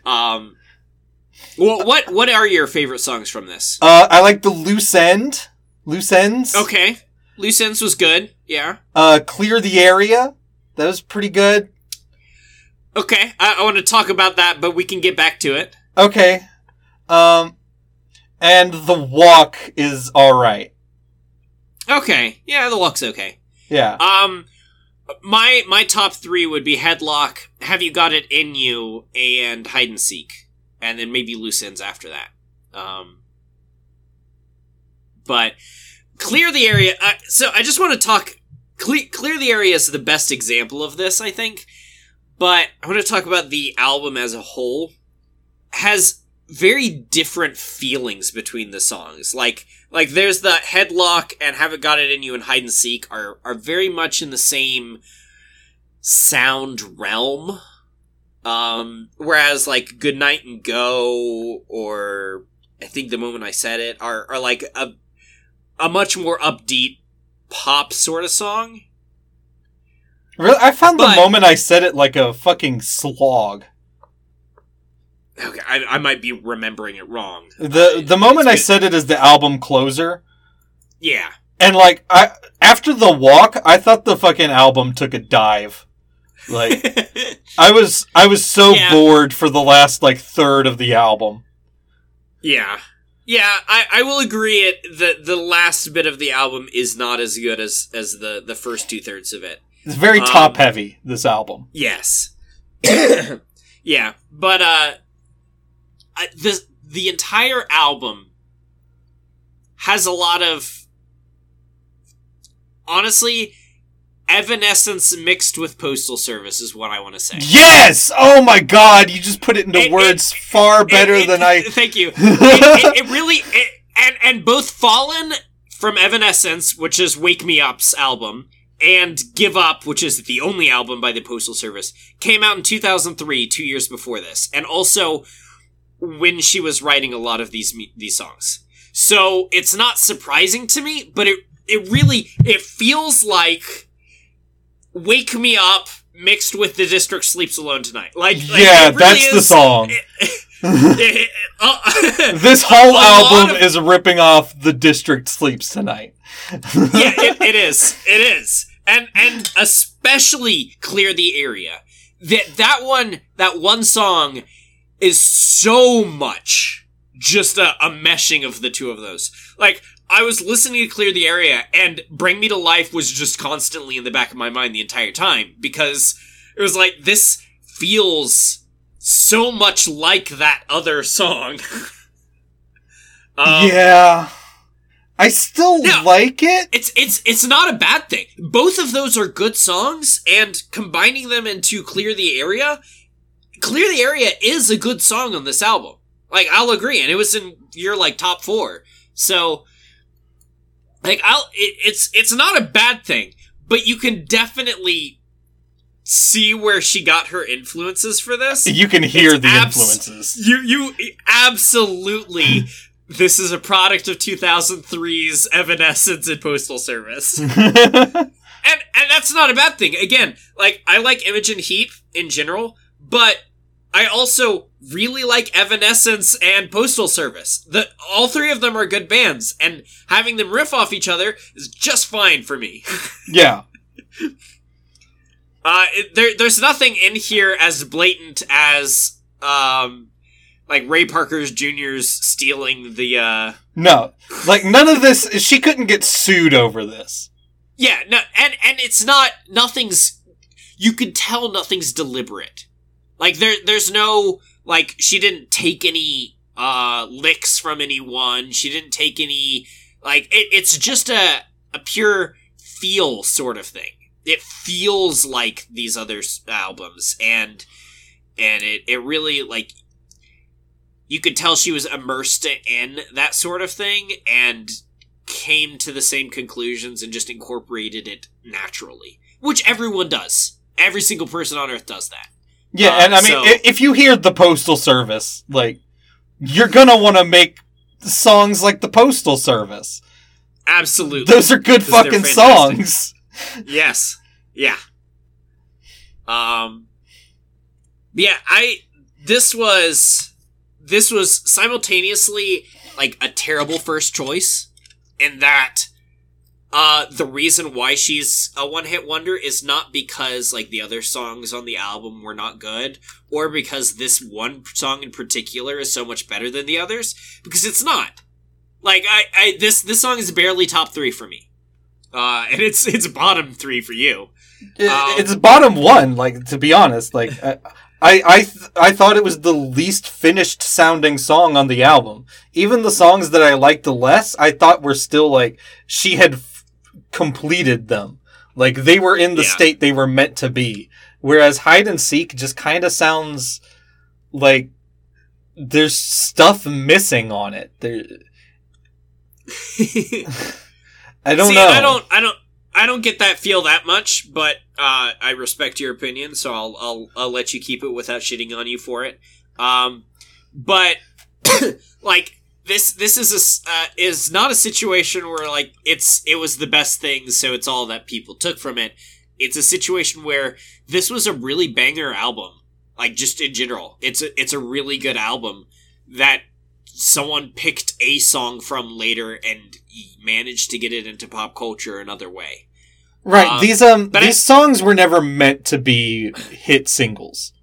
um, well, what what are your favorite songs from this? Uh, I like the loose end. Loose ends. Okay. Loose ends was good. Yeah. Uh, clear the area. That was pretty good. Okay, I, I want to talk about that, but we can get back to it. Okay. Um, and the walk is all right. Okay, yeah, the walk's okay. Yeah. Um, my my top three would be headlock, have you got it in you, and hide and seek, and then maybe loose ends after that. Um, but clear the area. Uh, so I just want to talk. Clear, clear the area is the best example of this, I think. But I want to talk about the album as a whole. Has very different feelings between the songs. Like like there's the headlock and haven't got it in you and hide and seek are are very much in the same sound realm. Um whereas like good night and go or I think the moment I said it are are like a a much more upbeat pop sort of song. Really, I found But- the moment I said it like a fucking slog. Okay, I, I might be remembering it wrong. The Uh, the moment I said it is the album closer, yeah, and like I after the walk, I thought the fucking album took a dive. Like I was I was so Yeah. bored for the last like third of the album. Yeah. Yeah, I, I will agree it the the last bit of the album is not as good as as the the first two thirds of it. It's very Um, top heavy. This album. Yes. yeah, but uh I- the the entire album has a lot of honestly evanescence mixed with postal service is what I want to say. Yes! Oh my god, you just put it into It- it- words far better It- it- than I. Thank you. it, it, it really it, and and both Fallen from Evanescence, which is Wake Me Up's album, and Give Up, which is the only album by the Postal Service, came out in 2003, two years before this, and also when she was writing a lot of these these songs. So it's not surprising to me, but it it really it feels like Wake Me Up mixed with The District Sleeps Alone Tonight. Like, like, yeah, really that's the song. uh, this whole album of- is ripping off The District Sleeps Tonight. yeah, it, it is. It is, and and especially clear the area. That that one that one song is so much just a, a meshing of the two of those. Like I was listening to clear the area, and Bring Me to Life was just constantly in the back of my mind the entire time because it was like this feels so much like that other song. Um, yeah. I still Yeah. like it. it's it's it's not a bad thing. Both of those are good songs, and combining them into "Clear the Area," "Clear the Area" is a good song on this album. Like I'll agree, and it was in your like top four. So, like I'll it, it's it's not a bad thing, but you can definitely see where she got her influences for this. You can hear It's the abs- influences. You you absolutely. This is a product of 2003's Evanescence and Postal Service. and and that's not a bad thing. Again, like I like Imogen Heap in general, but I also really like Evanescence and Postal Service. The all three of them are good bands, and having them riff off each other is just fine for me. yeah. Uh, it, there, there's nothing in here as blatant as um, like Ray Parker's Jr.'s stealing the uh, No. Like none of this she couldn't get sued over this. Yeah, no, and and it's not nothing's. You could tell nothing's deliberate. Like there, there's no like she didn't take any uh licks from anyone. She didn't take any like it, it's just a a pure feel sort of thing. It feels like these other albums, and and it it really like you could tell she was immersed in that sort of thing and came to the same conclusions and just incorporated it naturally, which everyone does. Every single person on earth does that. Yeah, Uh, and I mean so- if you hear the postal service, like you're to want to make songs like the postal service. Absolutely. Those are good fucking songs. yes. Yeah. Um Yeah, I this was this was simultaneously like a terrible first choice in that uh, the reason why she's a one hit wonder is not because like the other songs on the album were not good, or because this one song in particular is so much better than the others, because it's not. Like I, I this this song is barely top three for me, uh, and it's it's bottom three for you. It- Um, it's bottom one. Like to be honest, like I I I, th- I thought it was the least finished sounding song on the album. Even the songs that I liked the less, I thought were still like she had completed them. Like they were in the Yeah. state they were meant to be. Whereas hide and seek just kind of sounds like there's stuff missing on it. There, I don't See, know. I don't, I don't, I don't get that feel that much, but uh, I respect your opinion, so I'll, I'll, I'll let you keep it without shitting on you for it. Um, but like this, this is a uh, is not a situation where like it's it was the best thing, so it's all that people took from it. It's a situation where this was a really banger album, like just in general. It's a it's a really good album that someone picked a song from later and managed to get it into pop culture another way. Right. Um, these um these I- songs were never meant to be hit singles.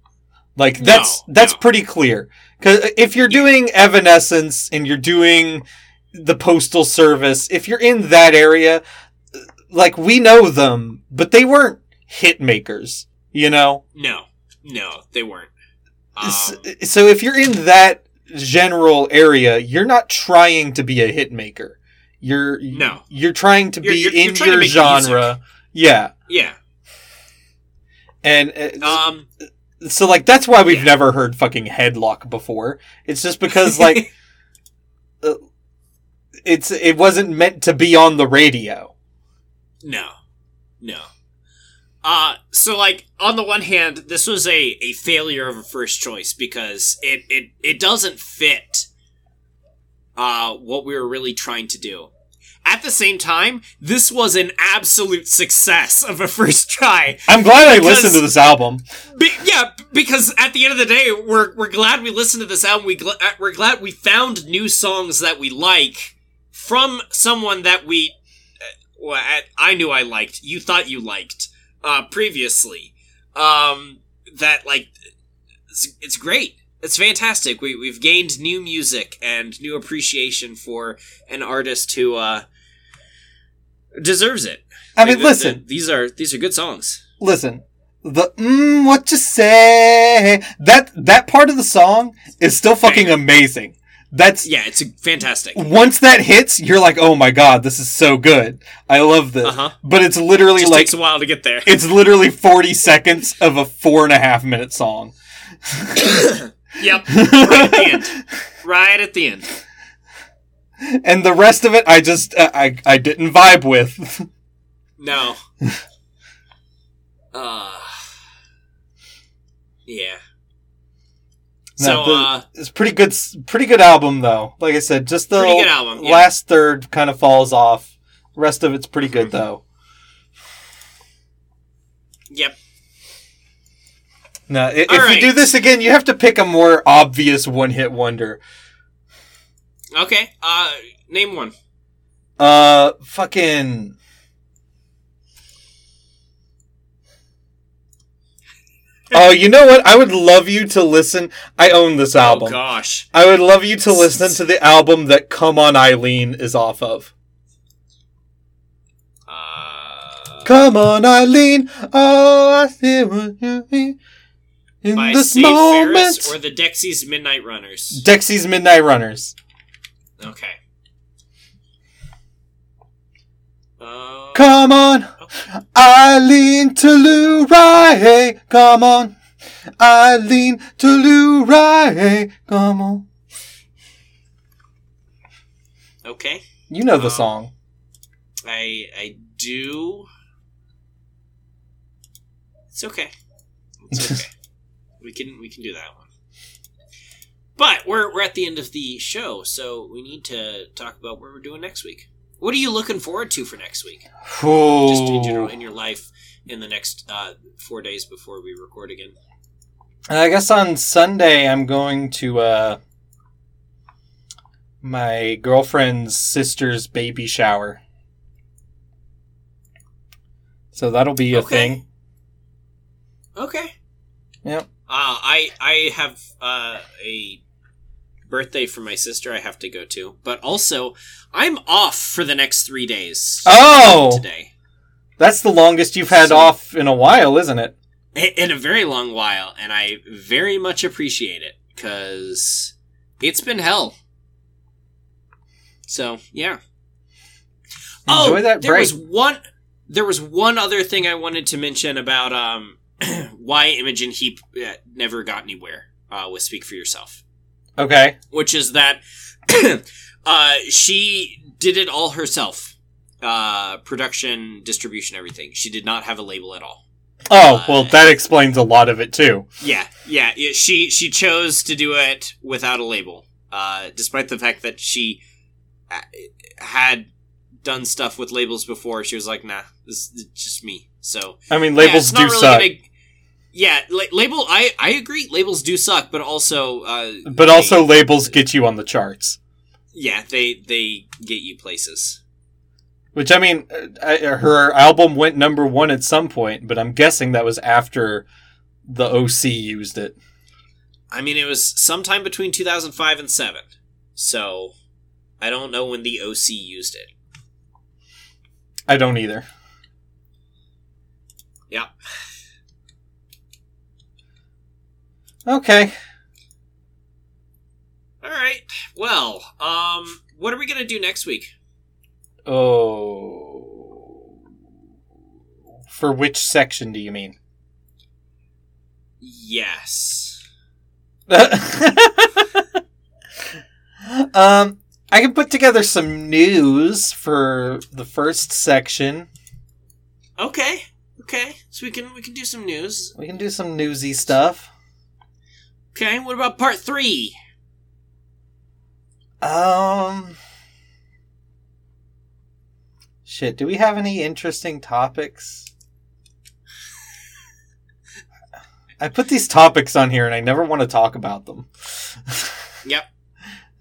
Like that's No, that's no. pretty clear. Cuz if you're doing Evanescence and you're doing the Postal Service, if you're in that area, like we know them, but they weren't hit makers, you know? No, no, they weren't. Um, so if you're in that general area, you're not trying to be a hit maker. You're No. You're trying to You're- be you're- you're in to your genre. Yeah. yeah. And uh, Um, So like that's why we've Yeah. never heard fucking headlock before. It's just because like uh, it's it wasn't meant to be on the radio. no, no. Uh, so like on the one hand, this was a, a failure of a first choice because it, it, it doesn't fit uh, what we were really trying to do. At the same time, this was an absolute success of a first try. I'm glad I listened to this album. Be- yeah, because at the end of the day, we're we're glad we listened to this album. We gl- uh, we're glad we found new songs that we like from someone that we. Uh, well, I, I knew I liked. You thought you liked uh, previously. Um, that like it's, it's great. It's fantastic. We we've gained new music and new appreciation for an artist who uh, deserves it. I mean, Like, listen, th- these are these are good songs. listen. The mm, what you say that that part of the song is still fucking amazing. That's Yeah, it's fantastic. once that hits, you're like, oh my god, this is so good. I love this. Uh huh. But it's literally Just like takes a while to get there. it's literally 40 seconds of a four and a half minute song. yep, right at the end. Right at the end. And the rest of it I just uh, I I didn't vibe with. No. Uh. Yeah. No, So, the- uh, it's pretty good pretty good album though. Like I said, just the album. Yeah. last third kind of falls off. Rest of it's pretty good though. Yep. Now, i- if All you do this again, you have to pick a more obvious one-hit wonder. Okay. Uh, name one. Uh, fucking. Oh, you know what? I would love you to listen. I own this Oh album. gosh. I would love you to listen to the album that "Come On Eileen" is off of. Uh, Come on, Eileen. Oh, I see what you mean. In by this Sid moment. Ferris or the Dexys Midnight Runners. Dexy's Midnight Runners. Okay. Uh, Come on, Eileen Telluride. Come on, Eileen Telluride. Come on. okay. You know the Um, song. I I do. It's okay. It's okay. we can we can do that one. But we're we're at the end of the show, so we need to talk about what we're doing next week. What are you looking forward to for next week? Just in general in your life in the next uh, four days before we record again. I guess on Sunday I'm going to uh my girlfriend's sister's baby shower. So that'll be a Okay. thing. Okay. Yep. Uh, I I have uh, a birthday for my sister I have to go to, but also I'm off for the next three days. Oh! today That's the longest you've had So- off in a while, isn't it? In a very long while, and I very much appreciate it because it's been hell. So yeah. Enjoy oh, that there break. was one. There was one other thing I wanted to mention about um why Imogen Heap uh, never got anywhere uh, with Speak for Yourself. Okay. which is that uh, she did it all herself. Uh, production distribution everything. She did not have a label at all. Oh, well, Uh, that explains a lot of it too. yeah yeah. She she chose to do it without a label uh, despite the fact that she uh, had done stuff with labels before. She was like nah this is just me. So I mean, yeah, labels it's do really suck, gonna- yeah la- label i i agree labels do suck but also uh, but they- also labels get you on the charts. yeah they they get you places Which I mean, uh, I, her album went number one at some point, but I'm guessing that was after the OC used it. I mean, it was sometime between 2005 and 7. So, I don't know when the OC used it. I don't either. Yeah. Okay. All right. Well, um, what are we going to do next week? Oh. For which section do you mean? Yes. um, I can put together some news for the first section. Okay. Okay. So we can we can do some news. We can do some newsy stuff. Okay. What about part 3? Um. Shit, do we have any interesting topics? I put these topics on here and I never want to talk about them. Yep.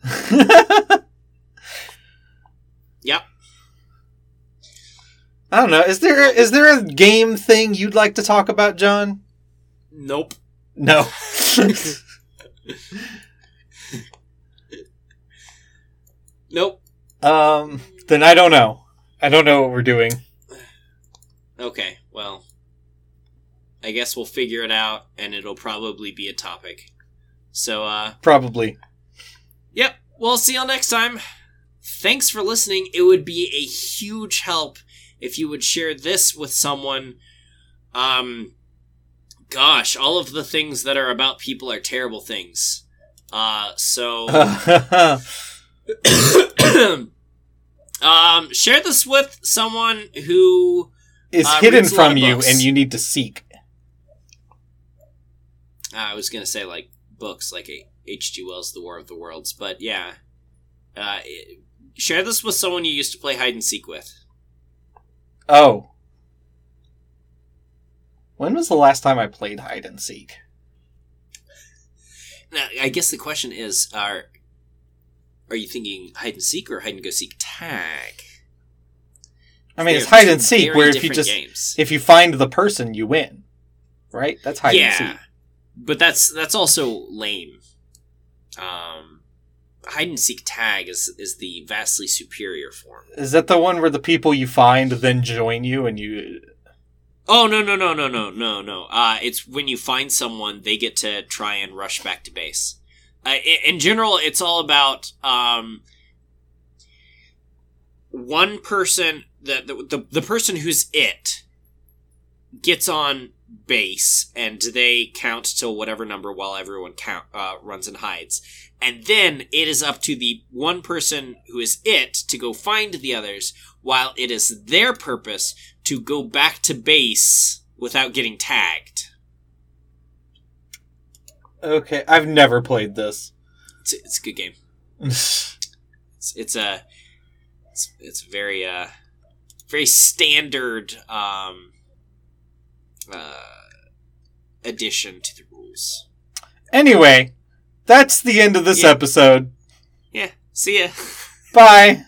Yep. I don't know. Is there is there a game thing you'd like to talk about, John? Nope. No. Nope. um. Then I don't know. I don't know what we're doing. Okay. Well, I guess we'll figure it out and it'll probably be a topic. So, uh, Probably. Yep. Well, see y'all next time. Thanks for listening. It would be a huge help if you would share this with someone. Um, gosh, all of the things that are about people are terrible things. Uh, so, um, share this with someone who is Uh, hidden from you books. and you need to seek. I was gonna say like books, like H.G. Wells' *The War of the Worlds*, but yeah, uh, share this with someone you used to play hide and seek with. Oh. When was the last time I played hide and seek? Now, I guess the question is: Are are you thinking hide and seek or hide and go seek tag? I mean, it's hide and seek where if you just games. if you find the person, you win. Right? That's hide yeah, and seek. but that's that's also lame. Um, hide and seek tag is is the vastly superior form. Is that the one where the people you find then join you and you Oh no no no no no no no! Uh, it's when you find someone, they get to try and rush back to base. Uh, in general, it's all about um, one person. The, the the the person who's it gets on base, and they count till whatever number while everyone count uh, runs and hides, and then it is up to the one person who is it to go find the others, while it is their purpose to go back to base without getting tagged. Okay, I've never played this. It's, it's a good game. It's, it's a it's, it's very uh very standard um uh addition to the rules. anyway, that's the end of this Yeah. episode. Yeah. See ya. Bye.